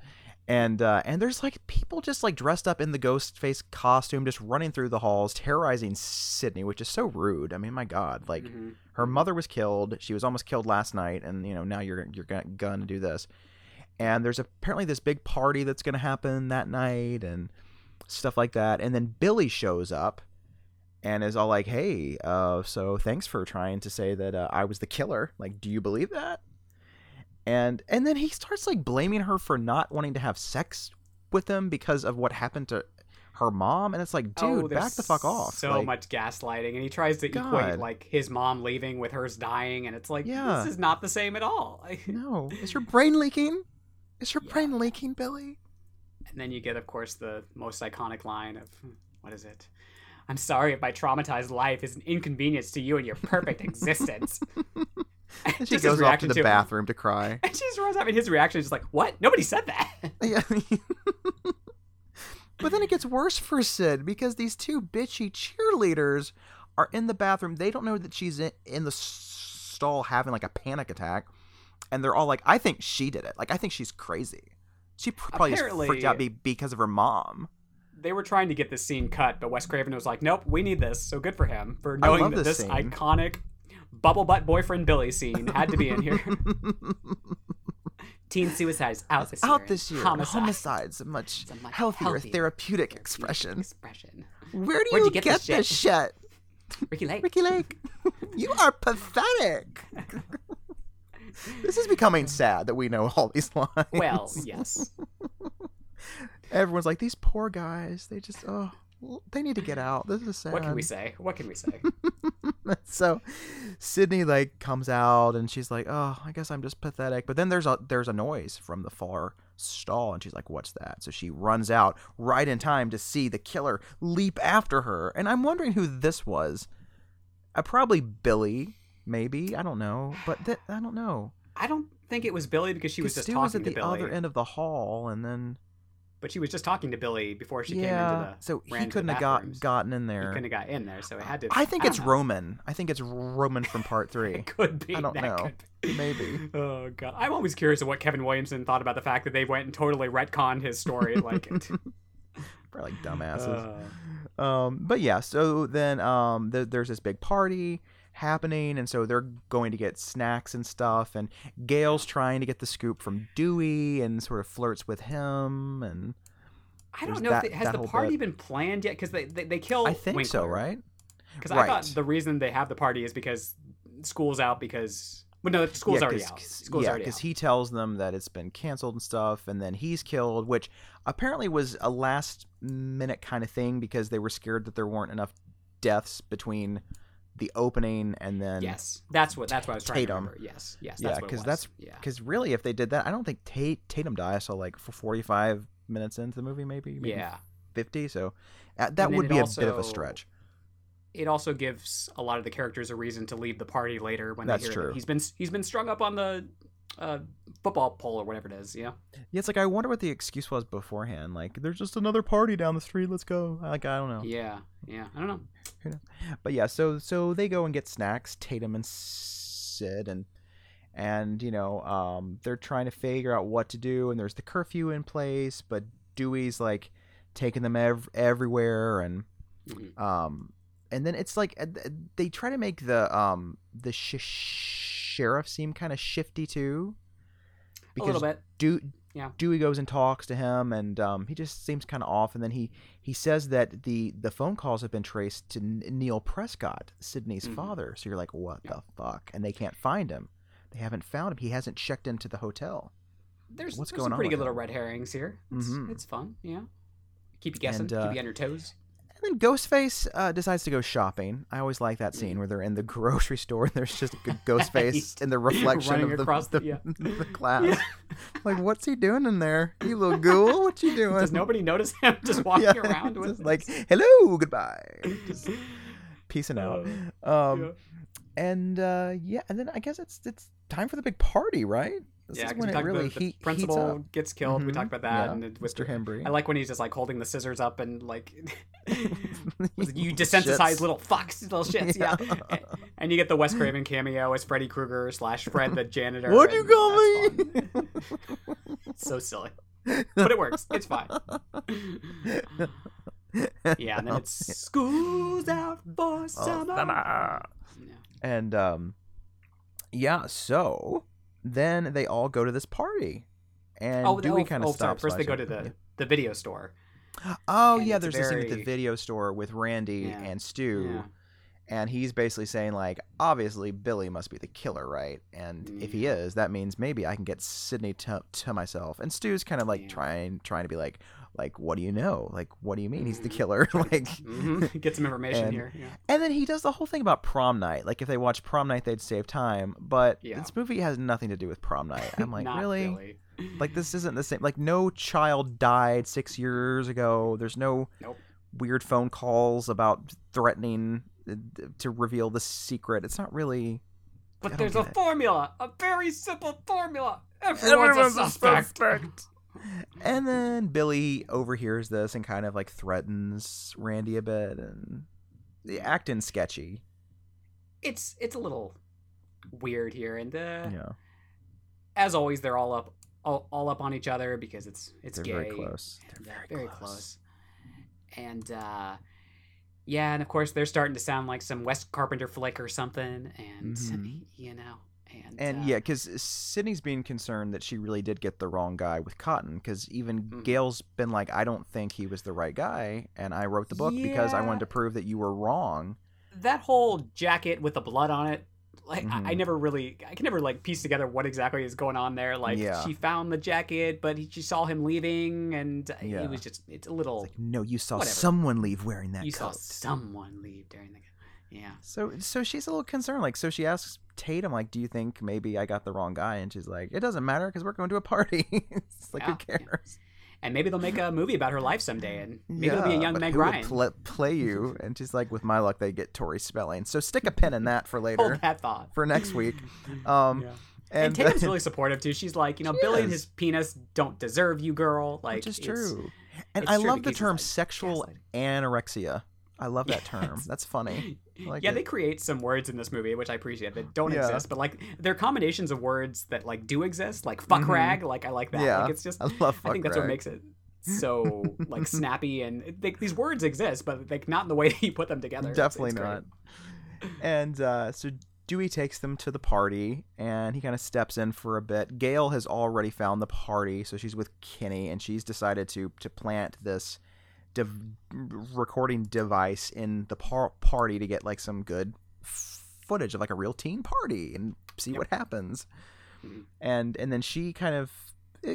and uh, and there's like people just like dressed up in the ghost face costume, just running through the halls, terrorizing Sidney, which is so rude. I mean, my God, like Mhm. her mother was killed. She was almost killed last night, and you know now you're you're gonna, gonna do this. And there's apparently this big party that's gonna happen that night, and stuff like that. And then Billy shows up and is all like, "Hey, uh, so thanks for trying to say that uh, I was the killer. Like, do you believe that?" And and then he starts like blaming her for not wanting to have sex with him because of what happened to her mom. And it's like, Oh, dude, there's back the fuck off. So Like, much gaslighting, and he tries to God. equate like his mom leaving with hers dying, and it's like Yeah. this is not the same at all. (laughs) No, is your brain leaking? Is your Yeah. brain leaking, Billy? And then you get, of course, the most iconic line of what is it? I'm sorry if my traumatized life is an inconvenience to you and your perfect existence. (laughs) And she goes off to the to bathroom to cry. (laughs) And she just runs up, and his reaction is just like, "What? Nobody said that." (laughs) Yeah. but then it gets worse for Sid because these two bitchy cheerleaders are in the bathroom. They don't know that she's in, in the stall having like a panic attack. And they're all like, I think she did it. Like, I think she's crazy. She pr- probably just freaked out because of her mom. They were trying to get this scene cut, but Wes Craven was like, "Nope, we need this." So good for him for knowing that this this scene. iconic bubble butt boyfriend Billy scene had to be in here. (laughs) Teen suicides out this year. Out this year. Homicide. Homicide's a much a much healthier, healthier therapeutic expression. Expression. Where do you, you get get, this this shit? Ricki Lake. Ricki Lake, (laughs) you are pathetic. (laughs) this is becoming sad that we know all these lines. Well, yes. Everyone's like, these poor guys. They just, oh, they need to get out. This is sad. What can we say? What can we say? (laughs) so, Sidney like comes out and she's like, oh, I guess I'm just pathetic. But then there's a there's a noise from the far stall and she's like, what's that? So she runs out right in time to see the killer leap after her. And I'm wondering who this was. Uh, probably Billy, maybe. I don't know, but th- I don't know. I don't think it was Billy because she was just Stu talking was at the Billy. other end of the hall, and then But she was just talking to Billy before she yeah, came into the. so he couldn't have got gotten in there. He couldn't have got in there, so it had to. I think don't it's know. Roman. I think it's Roman from part (laughs) three. It could be. I don't know. Maybe. (laughs) Oh god, I'm always curious of what Kevin Williamson thought about the fact that they went and totally retconned his story. (laughs) Like it. We're like dumbasses. Uh, Um, but yeah, so then um, th- there's this big party happening, and so they're going to get snacks and stuff, and Gale's trying to get the scoop from Dewey, and sort of flirts with him, and I don't know that- if they, has the party bit. been planned yet because they, they they kill. I think so, right? Because I thought the reason they have the party is because school's out because well no school's yeah, already out. School's yeah, because he tells them that it's been canceled and stuff, and then he's killed, which apparently was a last minute kind of thing because they were scared that there weren't enough deaths between the opening and then yes, that's what that's what I was trying Tatum. to remember. Yes, yes, yeah, that's what because that's yeah. because really, if they did that, I don't think Tate, Tatum dies till like forty five minutes into the movie, maybe, maybe Yeah, fifty. So uh, that would be it a bit of a stretch. it also gives a lot of the characters a reason to leave the party later when That's they hear true. that he's been he's been strung up on the uh, football pole or whatever it is. You know, Yeah, it's like I wonder what the excuse was beforehand. Like, there's just another party down the street. Let's go. Like, I don't know. yeah, yeah. I don't know. But yeah, so so they go and get snacks, Tatum and Sid, and and you know um, they're trying to figure out what to do, and there's the curfew in place, but Dewey's like taking them ev- everywhere, and Mhm. um, and then it's like they try to make the um the sh- sheriff seem kind of shifty too, A little bit. Yeah. Dewey goes and talks to him, and um, he just seems kind of off. And then he he says that the the phone calls have been traced to N- Neil Prescott, Sidney's Mhm. father. So you're like, what Yeah. the fuck? And they can't find him. They haven't found him. He hasn't checked into the hotel. There's, What's there's going some on pretty good little him? red herrings here. It's, Mhm. it's fun. Yeah. Keep you guessing. And, uh, keep you on your toes. Then Ghostface uh, decides to go shopping. I always like that Mm. scene where they're in the grocery (laughs) store and there's just a (laughs) Ghostface in the reflection of the, across the, the- yeah. (laughs) the glass. Like, what's he doing in there? You little ghoul, what you doing? Does nobody notice him just walking Yeah, around with just like, hello, goodbye. Just peacing out. Uh, Um, yeah. and uh, yeah, and then I guess it's it's time for the big party, right? This yeah, is when we it really about the heat, principal gets killed. We Mhm, talked about that, yeah, and it, Mr. Himbry. I like when he's just like holding the scissors up and like, (laughs) (laughs) you shits. little fucks, little shits, yeah. (laughs) And, and you get the Wes Craven cameo as Freddy Krueger slash Fred the janitor. What'd you call me? so silly. but it works. It's fine. yeah, and then it's school's out for summer. Yeah. And um, yeah. So then they all go to this party, and Oh, Dewey oh, kind oh, of sorry. stops. First, they go to the the video store. Oh and yeah, there's a scene at the video store with Randy Yeah. and Stu, Yeah. and he's basically saying like, obviously Billy must be the killer, right? And if he is, that means maybe I can get Sidney to, to myself. And Stu's kind of like trying trying to be like, like what do you know? Like what do you mean he's the Mhm. killer? (laughs) like, Mhm. (laughs) Get some information And- here. Yeah. and then he does the whole thing about prom night. Like if they watch prom night, they'd save time. But Yeah. this movie has nothing to do with prom night. I'm like, (laughs) Not really? Like this isn't the same. Like no child died six years ago. There's no Nope. weird phone calls about threatening uh, to reveal the secret. It's not really. But there's a it. formula, a very simple formula. Everyone's, a suspect. And then Billy overhears this and kind of like threatens Randy a bit and the acting sketchy. It's it's a little weird here, and uh, Yeah, as always, they're all up all, all up on each other because it's it's they're gay. very close. and, They're uh, very, very close. close. And uh, yeah, and of course they're starting to sound like some Wes Carpenter flick or something, and Mhm. you know, and And uh, yeah, because Sidney's being concerned that she really did get the wrong guy with Cotton. Because even Mhm. Gale's been like, I don't think he was the right guy, and I wrote the book because I wanted to prove that you were wrong. that whole jacket with the blood on it. Like I, I Mhm. never really, I can never like piece together what exactly is going on there. Like Yeah. she found the jacket, but he, she saw him leaving, and Yeah. it was just, it's a little. It's like, no, you saw Whatever. someone leave wearing that you coat. saw someone leave during the, yeah. So, so she's a little concerned. Like, so she asks Tatum, like, "Do you think maybe I got the wrong guy?" And she's like, "It doesn't matter because we're going to a party." (laughs) it's like, Yeah, who yeah. cares? And maybe they'll make a movie about her life someday, and maybe it'll be a young but Meg Ryan. pla- play you? (laughs) And she's like, "With my luck, they get Tori Spelling." So stick a pin in that for later, Hold that thought. for next week. (laughs) Um, Yeah. and, And, Tatum's really supportive too. She's like, you know, She Billy and his penis don't deserve you, girl. Like, which is it's- true. And it's I true love the term like, sexual gaslighting. anorexia. I love that term. That's funny. Like yeah, it. they create some words in this movie, which I appreciate that don't Yeah. exist, but like they're combinations of words that like do exist, like fuck Mhm. rag. Like I like that. Yeah, Like it's just, I love. I think that's what makes it so like (laughs) snappy and they, these words exist, but like not in the way that (laughs) you put them together. Definitely it's great. not. And uh, so Dewey takes them to the party, and he kind of steps in for a bit. Gale has already found the party, so she's with Kenny, and she's decided to to plant this dev- recording device in the par- party to get like some good f- footage of like a real teen party and see Yep. what happens. Mhm. And and then she kind of uh,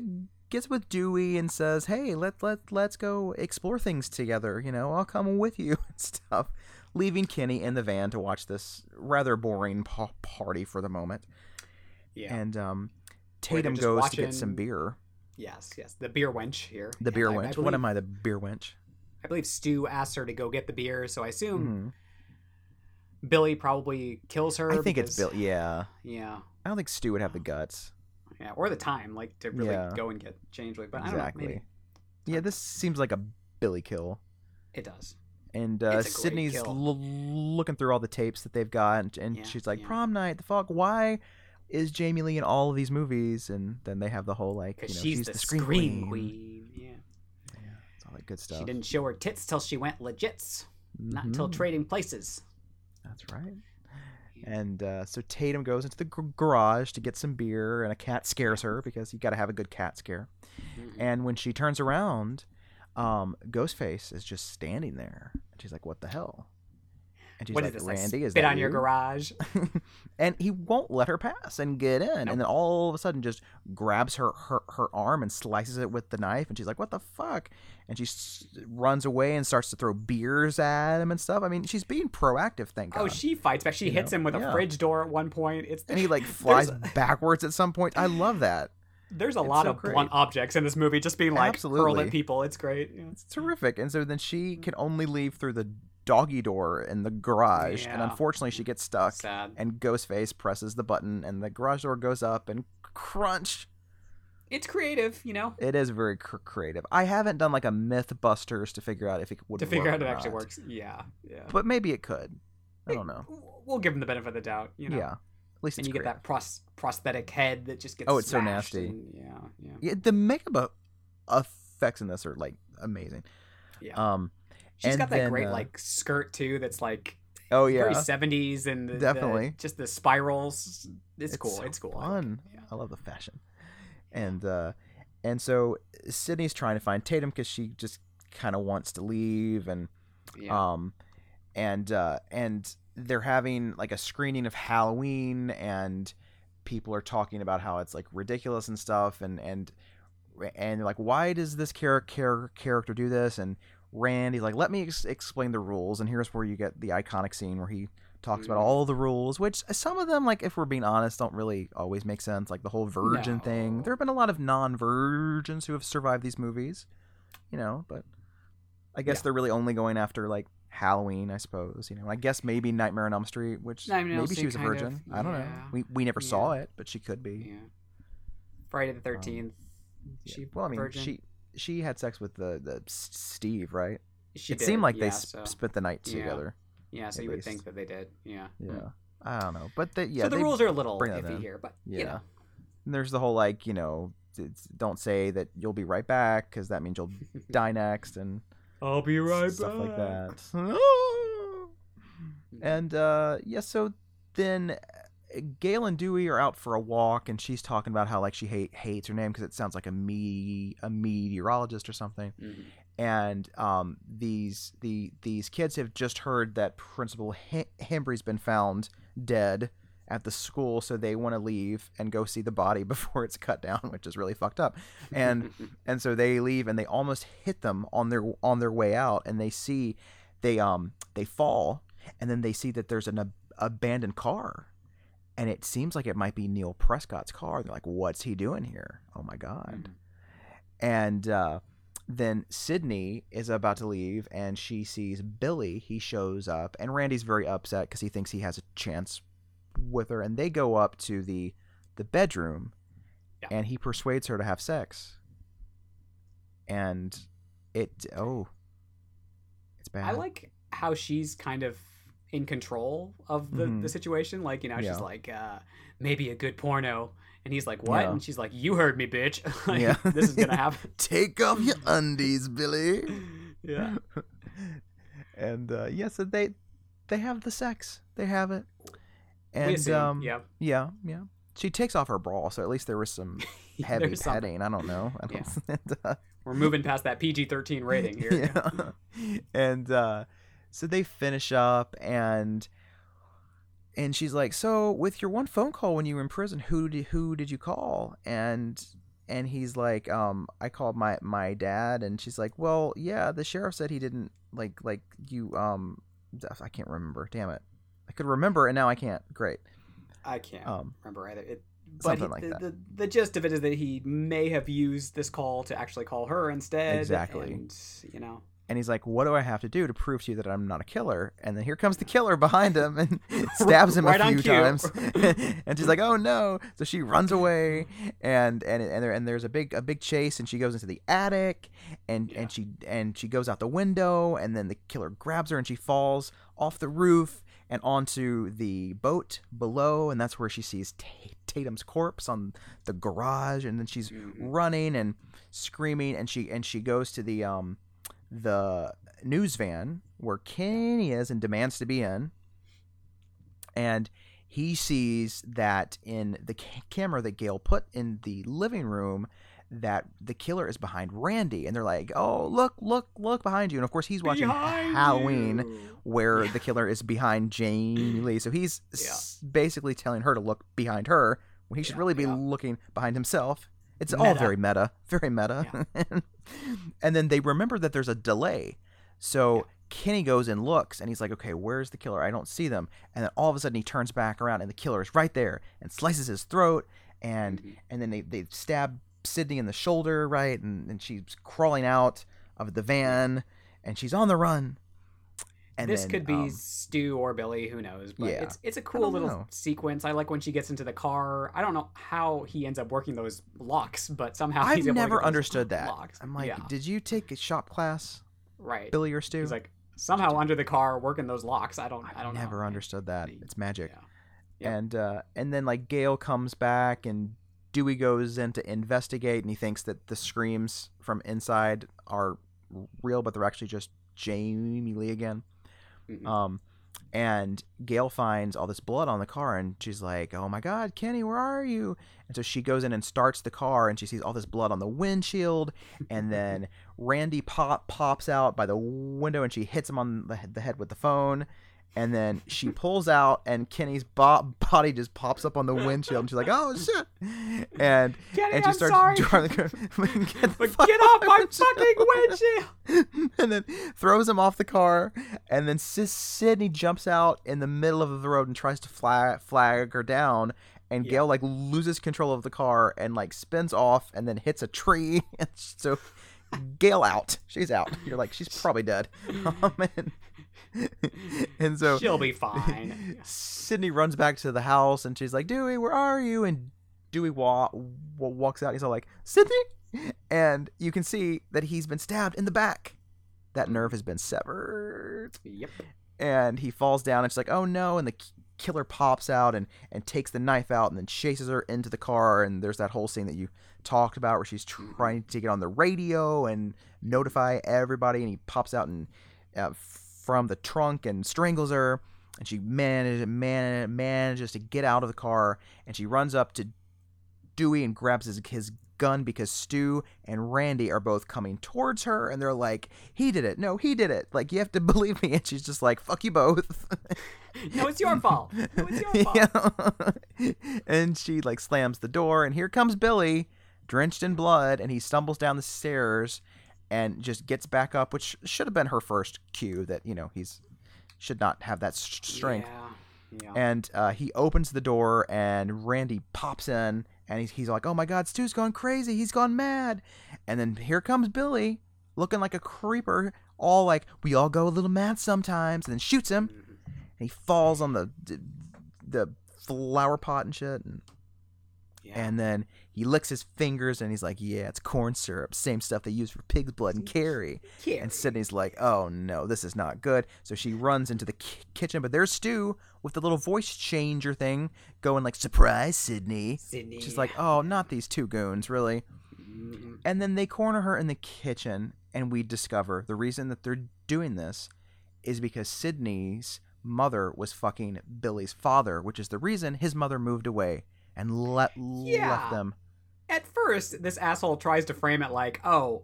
gets with Dewey and says, "Hey, let let let's go explore things together. You know, I'll come with you (laughs) and stuff." Leaving Kenny in the van to watch this rather boring pa- party for the moment, Yeah. and um, Tatum goes to get some beer. yes. Yes. The beer wench here. The beer And I- I wench. believe, what am I? The beer wench. I believe Stu asked her to go get the beer, so I assume Mhm. Billy probably kills her. I think it's Billy. Yeah, Yeah. I don't think Stu would have the guts. Yeah, or the time, like to really Yeah. go and get changed. Like, but I don't know, maybe Yeah, this seems like a Billy kill. it does. and uh, It's a great Sidney's l- looking through all the tapes that they've got, and, and Yeah, she's like, yeah. "Prom night, the fuck? Why is Jamie Lee in all of these movies?" And then they have the whole like, you know, she's, the, scream, queen. queen. Yeah. Yeah, all that good stuff. She didn't show her tits till she went legits, not until Mhm. trading places. That's right. And uh, so Tatum goes into the gr- garage to get some beer, and a cat scares her because you got to have a good cat scare. Mhm. And when she turns around, um, Ghostface is just standing there, and she's like, "What the hell?" And she's What is like, this? Like, "Randy, is spit that on your garage. (laughs) and he won't let her pass and get in. Nope. And then all of a sudden, just grabs her, her her arm and slices it with the knife. And she's like, "What the fuck?" And she s- runs away and starts to throw beers at him and stuff. I mean, she's being proactive. Thank oh, God. Oh, she fights back. She You hits know, him with a fridge door at one point. It's and he like (laughs) flies backwards at some point. I love that. there's a It's lot so of great. blunt objects in this movie, just being like hurled at people. It's great. Yeah. It's terrific. And so then she mm. can only leave through the doggy door in the garage, and unfortunately, she gets stuck. Sad. And Ghostface presses the button, and the garage door goes up, and crunch. It's creative, you know, It is very cr- creative. I haven't done like a MythBusters to figure out if it would to figure out it actually not. works. Yeah, yeah. but maybe it could. I don't know. We'll give him the benefit of the doubt. You know. Yeah, at least and you get that pros- prosthetic head that just gets Oh, it's so nasty. and- yeah, yeah. Yeah, the makeup effects in this are like amazing. Yeah. Um, She's and got that then, great uh, like skirt too. That's like oh very yeah, seventies and the, the- Definitely. just the spirals. It's, cool. so it's cool. I Fun. it. Yeah. I love the fashion. And uh, and so Sidney's trying to find Tatum because she just kind of wants to leave, and Yeah. um, and uh, and they're having like a screening of Halloween, and people are talking about how it's like ridiculous and stuff, and and and like, why does this char- char- character do this? And Randy's like, let me ex- explain the rules, and here's where you get the iconic scene where he talks about Mhm. all the rules, which some of them, like if we're being honest, don't really always make sense. Like the whole virgin thing. There have been a lot of non-virgins who have survived these movies, you know, but I guess Yeah. they're really only going after like Halloween, I suppose. You know, I guess maybe Nightmare on Elm Street, which Nightmare on Elm maybe she was a kind of, virgin. I don't know. We we never saw it, but she could be. yeah. Friday the Thirteenth. Um, Yeah. she well, I mean, virgin? she she had sex with the the Steve, right? She it did, seemed like yeah, they sp- so, spent the night together. yeah. yeah So at you would think that they did. Yeah. Yeah. I don't know, but they, yeah, so the rules are a little bring iffy in. here, but Yeah. you know. There's the whole like you know, don't say that you'll be right back because that means you'll (laughs) die next and I'll be right stuff like that. (laughs) (laughs) and uh, yeah, so then Gale and Dewey are out for a walk, and she's talking about how like she hate hates her name because it sounds like a me a meteorologist or something. Mhm. And um, these the these kids have just heard that Principal Hem- Himbry's been found dead at the school, so they want to leave and go see the body (laughs) before it's cut down, which is really fucked up. And (laughs) and so they leave and they almost hit them on their on their way out and they see they um they fall and then they see that there's an ab- abandoned car and it seems like it might be Neil Prescott's car. They're like, "What's he doing here? Oh my god!" Mhm. And uh, then Sidney is about to leave and she sees Billy. He shows up and Randy's very upset because he thinks he has a chance with her. And they go up to the the bedroom Yeah. and he persuades her to have sex. And it oh, it's bad. I like how she's kind of in control of the, Mhm. the situation. Like, you know, Yeah. she's like, uh, maybe a good porno. And he's like, what? Yeah. And she's like, you heard me, bitch. (laughs) like, Yeah. (laughs) this is going (laughs) to happen. Take off your undies, Billy. yeah. and uh, yeah, so they they have the sex. They have it. And um, yeah. yeah, yeah. She takes off her bra, so at least there was some heavy petting. I don't know. I don't, and, uh, We're moving past that PG 13 rating here. yeah. and uh, so they finish up, and and she's like, "So with your one phone call when you were in prison, who did who did you call?" And and he's like, um, "I called my my dad." And she's like, "Well, yeah, the sheriff said he didn't like like you um, I can't remember. Damn it, I could remember and now I can't. Great. I can't Um, remember either. It, but something he- like the, that. The, the gist of it is that he may have used this call to actually call her instead. Exactly. And, you know, And he's like, "What do I have to do to prove to you that I'm not a killer?" And then here comes the killer (laughs) behind him and (laughs) stabs him Right a few times. (laughs) and she's like, "Oh no!" So she runs away, and and and, there, and there's a big a big chase, and she goes into the attic, and Yeah. and she and she goes out the window, and then the killer grabs her, and she falls off the roof and onto the boat below, and that's where she sees Ta- Tatum's corpse on the garage, and then she's Mhm. running and screaming, and she and she goes to the um the news van where Kenny is and demands to be in. And he sees that in the ca- camera that Gale put in the living room that the killer is behind Randy and they're like, "Oh, look, look, look behind you." And of course, he's watching Behind Halloween you. where Yeah. the killer is behind Jamie (clears throat) Lee. So he's s- basically telling her to look behind her when he should Yeah, really be yeah. looking behind himself. It's all very meta, very meta. (laughs) and then they remember that there's a delay. So Yeah. Kenny goes and looks and he's like, okay, where's the killer? I don't see them. And then all of a sudden he turns back around and the killer is right there and slices his throat. And Mhm. and then they, they stab Sidney in the shoulder, right? And, and she's crawling out of the van and she's on the run. And this then, could be um, Stu or Billy, who knows? But Yeah. it's it's a I cool little know. sequence. I like when she gets into the car. I don't know how he ends up working those locks, but somehow I've he's able to never understood that. Locks. I'm like, yeah, did you take a shop class, right. Billy or Stu? He's like somehow under the car working those locks. I don't. I I've don't never know. understood that. It's magic. Yeah. Yep. And uh, and then like Gale comes back and Dewey goes in to investigate, and he thinks that the screams from inside are real, but they're actually just Jamie Lee again. Mhm. Um, and Gale finds all this blood on the car, and she's like, "Oh my God, Kenny, where are you?" And so she goes in and starts the car, and she sees all this blood on the windshield, and then (laughs) Randy pop pops out by the window, and she hits him on the, the head with the phone. And then she pulls out, and Kenny's bo- body just pops up on the windshield, and she's like, "Oh shit!" And Kenny, and she I'm starts sorry. driving the car. (laughs) Get the get off my out. fucking windshield! (laughs) and then throws him off the car. And then Sis- Sidney jumps out in the middle of the road and tries to flag, flag her down. And Yeah. Gale like loses control of the car and like spins off and then hits a tree. (laughs) And so Gale out. She's out. You're like she's probably dead. Um, and, (laughs) and so She'll be fine. (laughs) Sidney runs back to the house and she's like, Dewey, where are you? And Dewey wa- wa- walks out. He's all like, Sidney? And you can see that he's been stabbed in the back. That nerve has been severed. Yep. And he falls down and she's like, oh no. And the k- killer pops out and, and takes the knife out and then chases her into the car. And there's that whole scene that you talked about where she's trying to get on the radio and notify everybody. And he pops out and uh, from the trunk and strangles her. And she manage, man, manages to get out of the car. And she runs up to Dewey and grabs his, his gun because Stu and Randy are both coming towards her. And they're like, he did it. No, he did it. Like, you have to (laughs) believe me. And she's just like, fuck you both. (laughs) No, it's your fault. No, it's your (laughs) fault. Yeah. and she like slams the door, and here comes Billy, drenched in blood, and he stumbles down the stairs and just gets back up, which should have been her first cue that you know he's should not have that strength. Yeah. Yeah. And uh, he opens the door, and Randy pops in, and he's, he's like, "Oh my God, Stu's gone crazy. He's gone mad." And then here comes Billy, looking like a creeper, all like, "We all go a little mad sometimes," and then shoots him, Mhm. and he falls on the the flower pot and shit, and, Yeah. and then he licks his fingers, and he's like, "Yeah, it's corn syrup, same stuff they use for pig's blood and Carrie." And Sidney's like, "Oh no, this is not good." So she runs into the ki- kitchen, but there's Stu with the little voice changer thing going like, "Surprise, Sidney." Sidney. She's like, "Oh, not these two goons, really." Mhm. And then they corner her in the kitchen, and we discover the reason that they're doing this is because Sidney's mother was fucking Billy's father, which is the reason his mother moved away and le- Yeah. left them. At first, this asshole tries to frame it like, oh,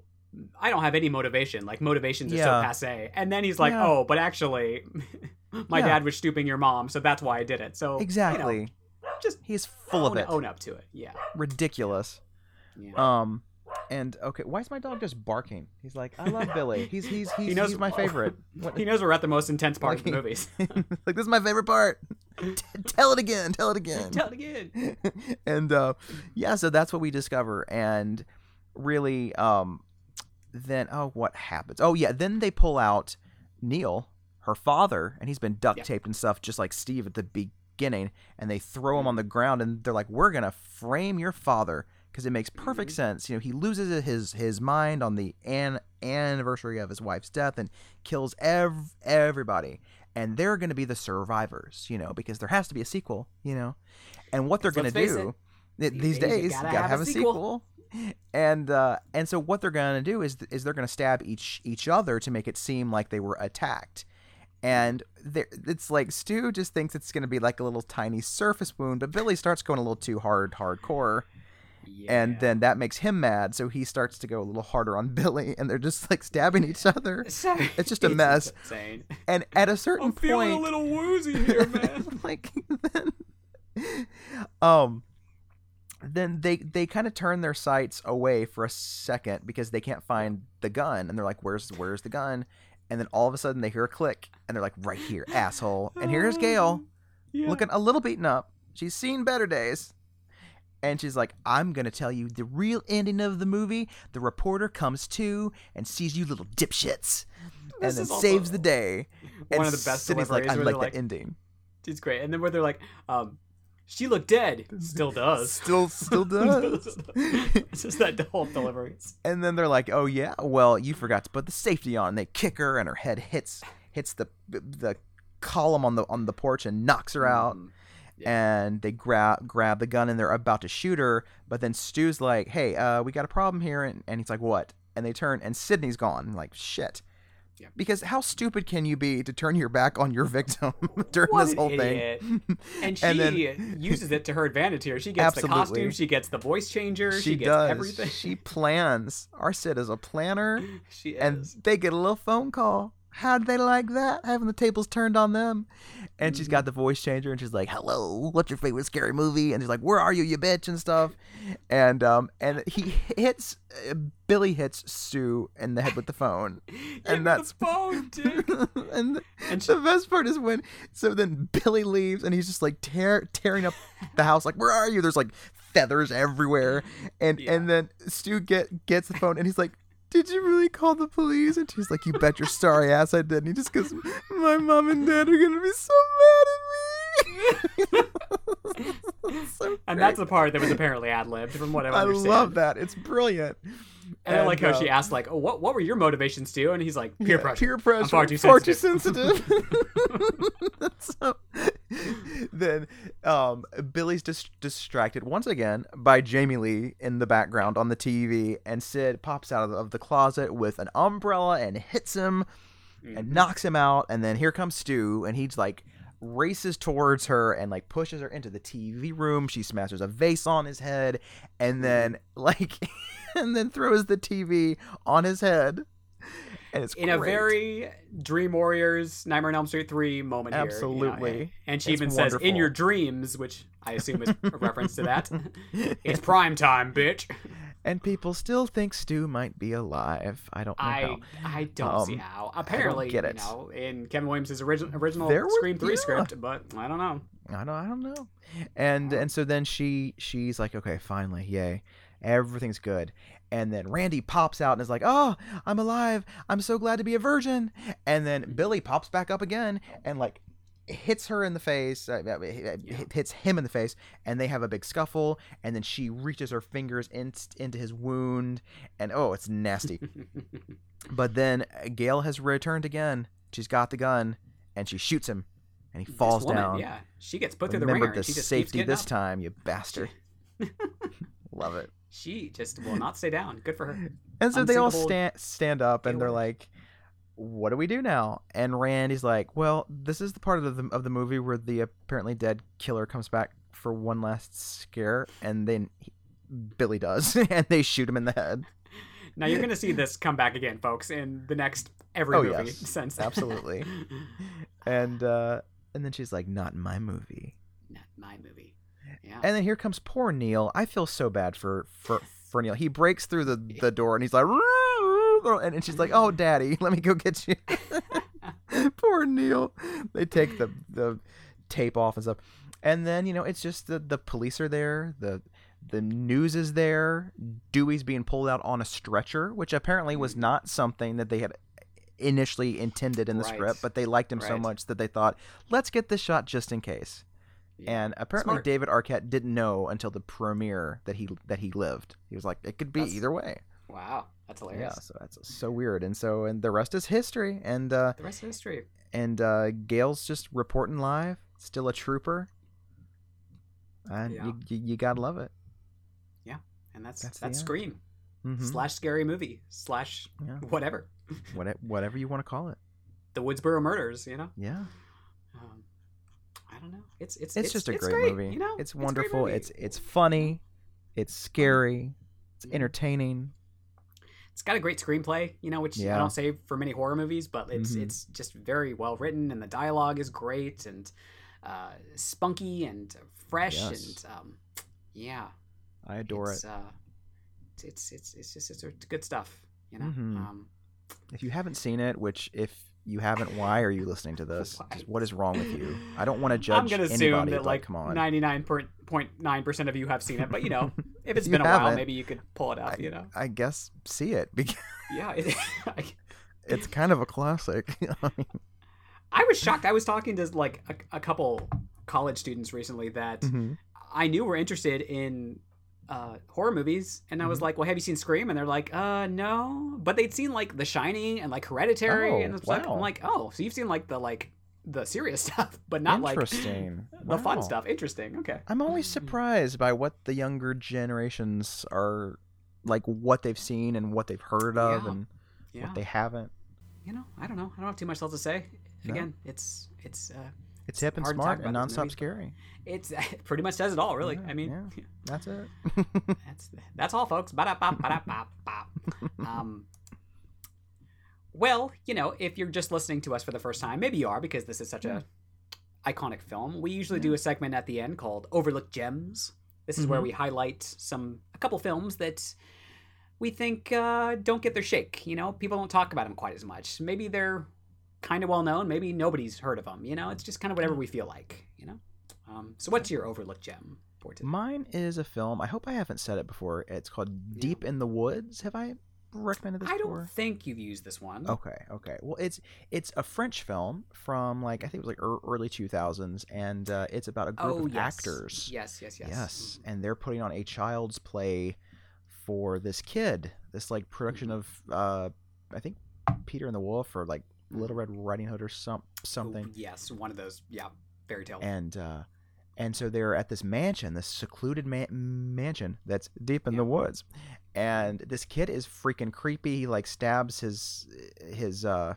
I don't have any motivation. Like, motivations are so passe. And then he's like, Yeah. oh, but actually, (laughs) my Yeah. dad was stooping your mom, so that's why I did it. So, Exactly. You know, just He's full own, of it. own up to it. Yeah. Ridiculous. yeah. Um, and okay, why is my dog just barking? He's like, I love Billy. He's (laughs) he's he's, He knows- he's my favorite. What- (laughs) he knows we're at the most intense part of the movies. (laughs) like this is my favorite part. T- tell it again. Tell it again. Tell it again. and uh, yeah, so that's what we discover, and really, um, then oh, what happens? Oh yeah, then they pull out Neil, her father, and he's been duct Yeah. taped and stuff, just like Steve at the beginning, and they throw him on the ground, and they're like, "We're gonna frame your father." Because it makes perfect Mhm. sense, you know. He loses his his mind on the an- anniversary of his wife's death and kills ev- everybody, and they're going to be the survivors, you know, because there has to be a sequel, you know. And what they're going to do it, these these days days, gotta gotta have have a a sequel. sequel. And uh, and so what they're going to do is is they're going to stab each each other to make it seem like they were attacked. And it's like Stu just thinks it's going to be like a little tiny surface wound, but Billy starts going a little too hard, hardcore and then that makes him mad so he starts to go a little harder on (laughs) billy and they're just like stabbing each other (laughs) it's just a mess. insane. and at a certain point, I'm feeling a little woozy (laughs) here, man. like then, um then they they kind of turn their sights away for a second because they can't find the gun and they're like where's where's the gun and then all of a sudden they hear a click and they're like right here asshole and here's gail Yeah. looking a little beaten up. She's seen better days. And she's like, I'm going to tell you the real ending of the movie. The reporter comes to and sees you little dipshits and then saves the day. one and of the best Sidney's like, I where like the ending. It's great. And then where they're like, um, she looked dead. (laughs) Still does. Still, still (laughs) does. it's just that whole delivery. and then they're like, "Oh yeah, well you forgot to put the safety on." They kick her, and her head hits hits the the column on the on the porch and knocks her out. Mm. And they grab grab the gun and they're about to shoot her, but then Stu's like, "Hey, uh, we got a problem here," and, and he's like, "What?" And they turn and Sidney's gone. Like shit. Yeah. Because how stupid can you be to turn your back on your (laughs) victim (laughs) during What this whole idiot. thing? (laughs) And she And then- uses it to her advantage here. She gets the costume, she gets the voice changer, she, she gets does. everything. She plans. Our Sid is a planner, She is. and they get a little phone call. How'd they like that? Having the tables turned on them. And she's Mm-hmm. got the voice changer, and she's like, "Hello, what's your favorite scary movie?" And he's like, "Where are you, you bitch?" and stuff. And um, and he hits uh, Billy hits Stu in the head with the phone, (laughs) and that's the phone, dick. (laughs) and the, And the best part is when so then Billy leaves and he's just like tear, tearing up the house like where are you there's like feathers everywhere and Yeah. and then Stu get gets the phone and he's like did you really call the police? And she's like you bet your starry ass I did and he just goes my mom and dad are gonna be so mad at me. (laughs) (laughs) So and that's the part that was apparently ad libbed, from what I understand. I love that. It's brilliant And I like how And, she uh, asked, like, "Oh, what what were your motivations, Stu?" And he's like, "Peer Yeah, pressure." Peer pressure. far too sensitive. (laughs) (laughs) so, then um, Billy's dis- distracted once again by Jamie Lee in the background on the TV, and Sid pops out of the, of the closet with an umbrella and hits him Mm-hmm. and knocks him out. And then here comes Stu, and he's like races towards her and like pushes her into the TV room. She smashes a vase on his head, and then (laughs) like, (laughs) and then throws the TV on his head. And it's in a very Dream Warriors Nightmare on Elm Street three moment here. you know, Absolutely. and- she It's even says, "In your dreams," which I assume is a reference to that. (laughs) it's prime time, bitch. and people still think Stu might be alive. I don't know I how. I don't see Um, how. Apparently, get it. you know, in Kevin Williams' original original There were- Scream three yeah. script, but I don't know. I don't. I don't know. And and so then she she's like, okay, finally, yay, everything's good. And then Randy pops out and is like, oh, I'm alive. I'm so glad to be a virgin. And then Billy pops back up again and like hits her in the face, uh, uh, hits him in the face, and they have a big scuffle. And then she reaches her fingers in, into his wound, and oh, it's nasty. (laughs) But then Gale has returned again. She's got the gun, and she shoots him, and he falls woman, down. Yeah, she gets put through the Remember ringer. the and she just safety this up. time, you bastard. (laughs) Love it. She just will not stay down. Good for her. (laughs) And so they all stand stand up, and they're like, "What do we do now?" And Randy's like, "Well, this is the part of the of the movie where the apparently dead killer comes back for one last scare, and then he, Billy does, (laughs) and they shoot him in the head." Now you're gonna see this come back again, folks, in the next every Oh, movie yes. since. Absolutely. (laughs) And uh, and then she's like, "Not in my movie." Not my movie. Yeah. And then here comes poor Neil. I feel so bad for for, for Neil. He breaks through the, the door and he's like, and, she's like, "Oh, mm-hmm. Daddy, (laughs) let me go get you." (laughs) poor Neil. They take the the tape off and stuff, and then you know it's just the the police are there. The the news is there. Dewey's being pulled out on a stretcher, which apparently was mm-hmm. not something that they had initially intended in the Right. script, but they liked him so much that they thought, let's get this shot just in case. Yeah. And apparently Smart. David Arquette didn't know until the premiere that he that he lived. He was like, it could be That's- either way. wow, that's hilarious. Yeah, so that's so weird. And so and the rest is history. And uh, The rest of history. and uh, Gale's just reporting live, still a trooper. And Yeah. you, you you gotta love it. Yeah, and that's That's that's. Scream Mhm. slash scary movie slash Yeah. whatever. What, whatever you want to call it. The Woodsboro Murders, you know. Yeah, Um, I don't know. It's it's it's, just a it's great, movie. You know, it's wonderful. movie. It's it's funny. It's scary. It's Yeah. entertaining. it's got a great screenplay, you know, which Yeah. I don't say for many horror movies, but it's Mhm. it's just very well written, and the dialogue is great and uh, spunky and fresh, Yes. and um, yeah, I adore it's, it. Uh, it's it's it's just it's good stuff, you know. Mhm. Um, If you haven't seen it, which if you haven't, why are you listening to this? (laughs) What is wrong with you? I don't want to judge I'm gonna assume that like come on. ninety nine point nine percent of you have seen it, but you know, (laughs) if it's been a while, maybe you could pull it up. You know, I guess see it because (laughs) yeah. It, I, it's kind of a classic. I mean, I was shocked. I was talking to like a, a couple college students recently that mhm. I knew were interested in uh, horror movies, and I was Mhm. like, "Well, have you seen Scream?" And they're like, "Uh, no." But they'd seen like The Shining and like Hereditary, Oh, and it's like. I'm like, "Oh, so you've seen like the like the serious (laughs) stuff, but not like Interesting. the fun stuff. Interesting. Okay. I'm always surprised by what the younger generations are like, what they've seen and what they've heard of, Yeah. and Yeah. what they haven't. you know, I don't know. I don't have too much else to say. No. Again, it's it's uh, It's hip and hard to talk smart and nonstop scary. it's (laughs) it pretty much says it all. Really. Yeah, I mean, yeah. (laughs) That's it. (laughs) that's that's all, folks. Um. Well, you know, if you're just listening to us for the first time, maybe you are because this is such a iconic film. We usually do a segment at the end called Overlooked Gems. This is where Mhm. we highlight some a couple films that we think uh, don't get their shake. You know, people don't talk about them quite as much. Maybe they're kind of well known. Maybe nobody's heard of them. You know, it's just kind of whatever we feel like. You know. Um, so, what's your overlooked gem for today? Mine is a film. I hope I haven't said it before. It's called Deep in the Woods. Have I recommended this I before? don't think you've used this one. Okay, okay. Well, it's it's a French film from like I think it was like early 2000s, and uh, it's about a group Oh, of yes. actors. Yes, yes, yes. Yes, and they're putting on a child's play for this kid. This like production of uh, I think Peter and the Wolf or like Little Red Riding Hood or some something. yes, one of those. Yeah, fairy tale. And uh, and so they're at this mansion, this secluded ma- mansion that's deep in Yeah. the woods, and this kid is freaking creepy. He like stabs his his uh,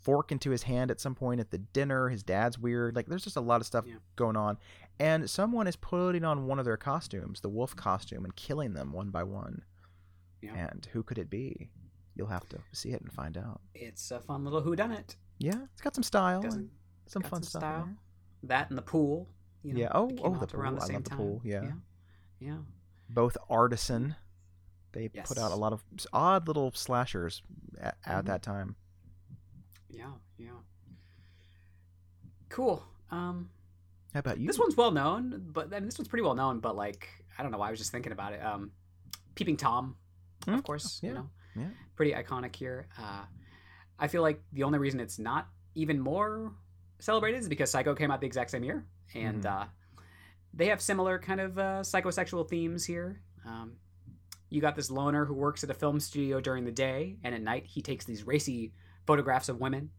fork into his hand at some point at the dinner. His dad's weird. Like there's just a lot of stuff Yeah. going on, and someone is putting on one of their costumes, the wolf costume, and killing them one by one. Yeah. And who could it be? You'll have to see it and find out. It's a fun little whodunit. Yeah, it's got some style Doesn't and some fun some stuff. in style. That and the pool. You know, Yeah, oh, oh, the out around pool. the I same love the pool, yeah. yeah, yeah. both artisan. They put out a lot of odd little slashers at, at Mhm. that time. Yeah, yeah. Cool. Um, How about you? this one's well known, but I mean, this one's pretty well known. But like, I don't know why I was just thinking about it. Um, Peeping Tom, Hmm? of course. yeah, You know, yeah. pretty iconic here. Uh, I feel like the only reason it's not even more celebrated is because Psycho came out the exact same year, and Mhm. uh, they have similar kind of uh, psychosexual themes here. Um, you got this loner who works at a film studio during the day, and at night he takes these racy photographs of women,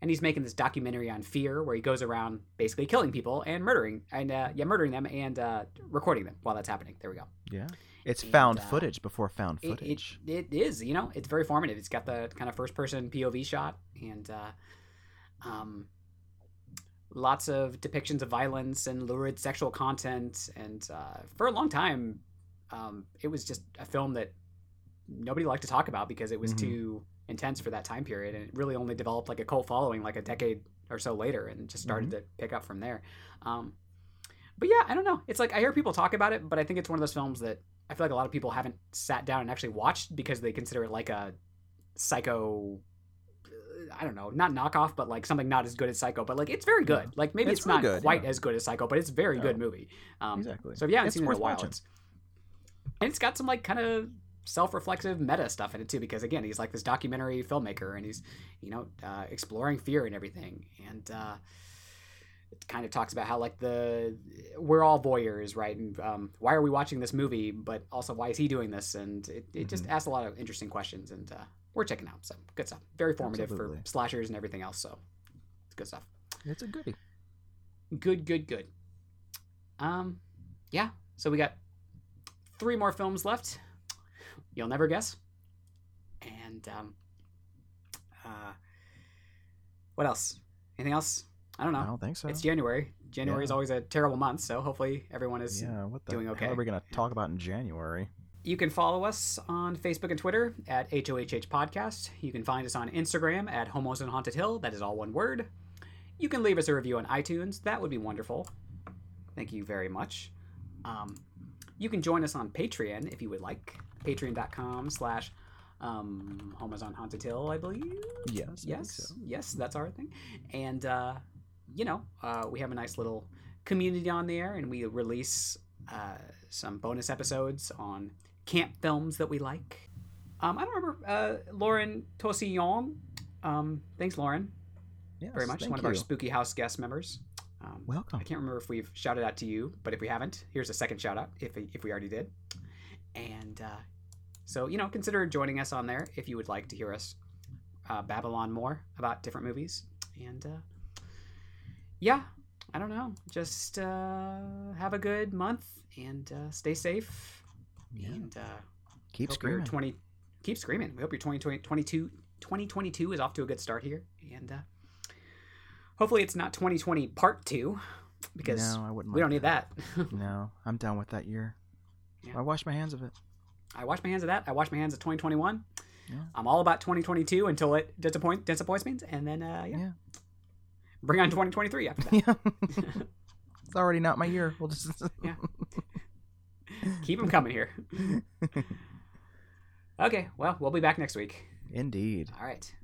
and he's making this documentary on fear where he goes around basically killing people and murdering and uh, yeah, murdering them and uh, recording them while that's happening. There we go. Yeah, it's And, found uh, footage before found footage. It, it is, you know, it's very formative. It's got the kind of first person POV shot and uh, um, lots of depictions of violence and lurid sexual content. And uh, for a long time, um, it was just a film that nobody liked to talk about because it was Mhm. too intense for that time period. And it really only developed like a cult following like a decade or so later and just started to pick up from there. Um, but yeah, I don't know. It's like I hear people talk about it, but I think it's one of those films that I feel like a lot of people haven't sat down and actually watched because they consider it like a psycho. uh, I don't know, not knockoff, but like something not as good as Psycho. But like it's very good. Like maybe It's it's, not good, quite yeah. as good as Psycho, but it's a very Yeah. good movie. Um, Exactly. So if you haven't It's seen it in a worth while, watching. it's and it's got some like kind of self-reflexive meta stuff in it too because again he's like this documentary filmmaker and he's you know uh, exploring fear and everything and uh, kind of talks about how like the we're all voyeurs right? And um, why are we watching this movie but also why is he doing this? And it, it just Mm-hmm. asks a lot of interesting questions and uh, we're checking out so good stuff. Very formative Absolutely. for slashers and everything else so it's good stuff. It's a goodie. good good good. Um yeah so we got three more films left. You'll never guess. And um uh what else? Anything else i don't know I don't think so. it's january january is always a terrible month so hopefully everyone is yeah, what the doing okay. are we gonna talk about in January? You can follow us on Facebook and Twitter at HOHH Podcast. You can find us on Instagram at Homos on Haunted Hill. That is all one word. You can leave us a review on iTunes. That would be wonderful. Thank you very much. Um, you can join us on Patreon if you would like. Patreon.com slash um, Homos on Haunted Hill, I believe. Yes. Yes. so. Yes, that's our thing. And, uh, you know, uh, we have a nice little community on there, and we release uh, some bonus episodes on camp films that we like. Um, I don't remember uh, Lauren Tosillon. Um, thanks, Lauren, Yes, very much. One of you. our Spooky House guest members. Um, Welcome. I can't remember if we've shouted out to you, but if we haven't, here's a second shout out if, if we already did. And uh, so, you know, consider joining us on there if you would like to hear us uh, babble on more about different movies. And uh, yeah, I don't know. Just uh, have a good month and uh, stay safe. Yeah. And uh, Keep screaming. 20 keep screaming. We hope your 2020, 22, 2022 is off to a good start here. And uh, hopefully it's not 2020 part two because no, I wouldn't. we like don't need that. No, I'm done with that year. Yeah. I washed my hands of it. I wash my hands of that. I wash my hands of 2021. Yeah. I'm all about 2022 until it disappoint disappoints me, and then uh, yeah. Yeah. Bring on 2023 after that. (laughs) Yeah. (laughs) it's already not my year. We'll just. (laughs) Yeah. Keep them coming here. Okay, well, we'll be back next week. Indeed. All right.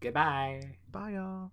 Goodbye. Bye, y'all.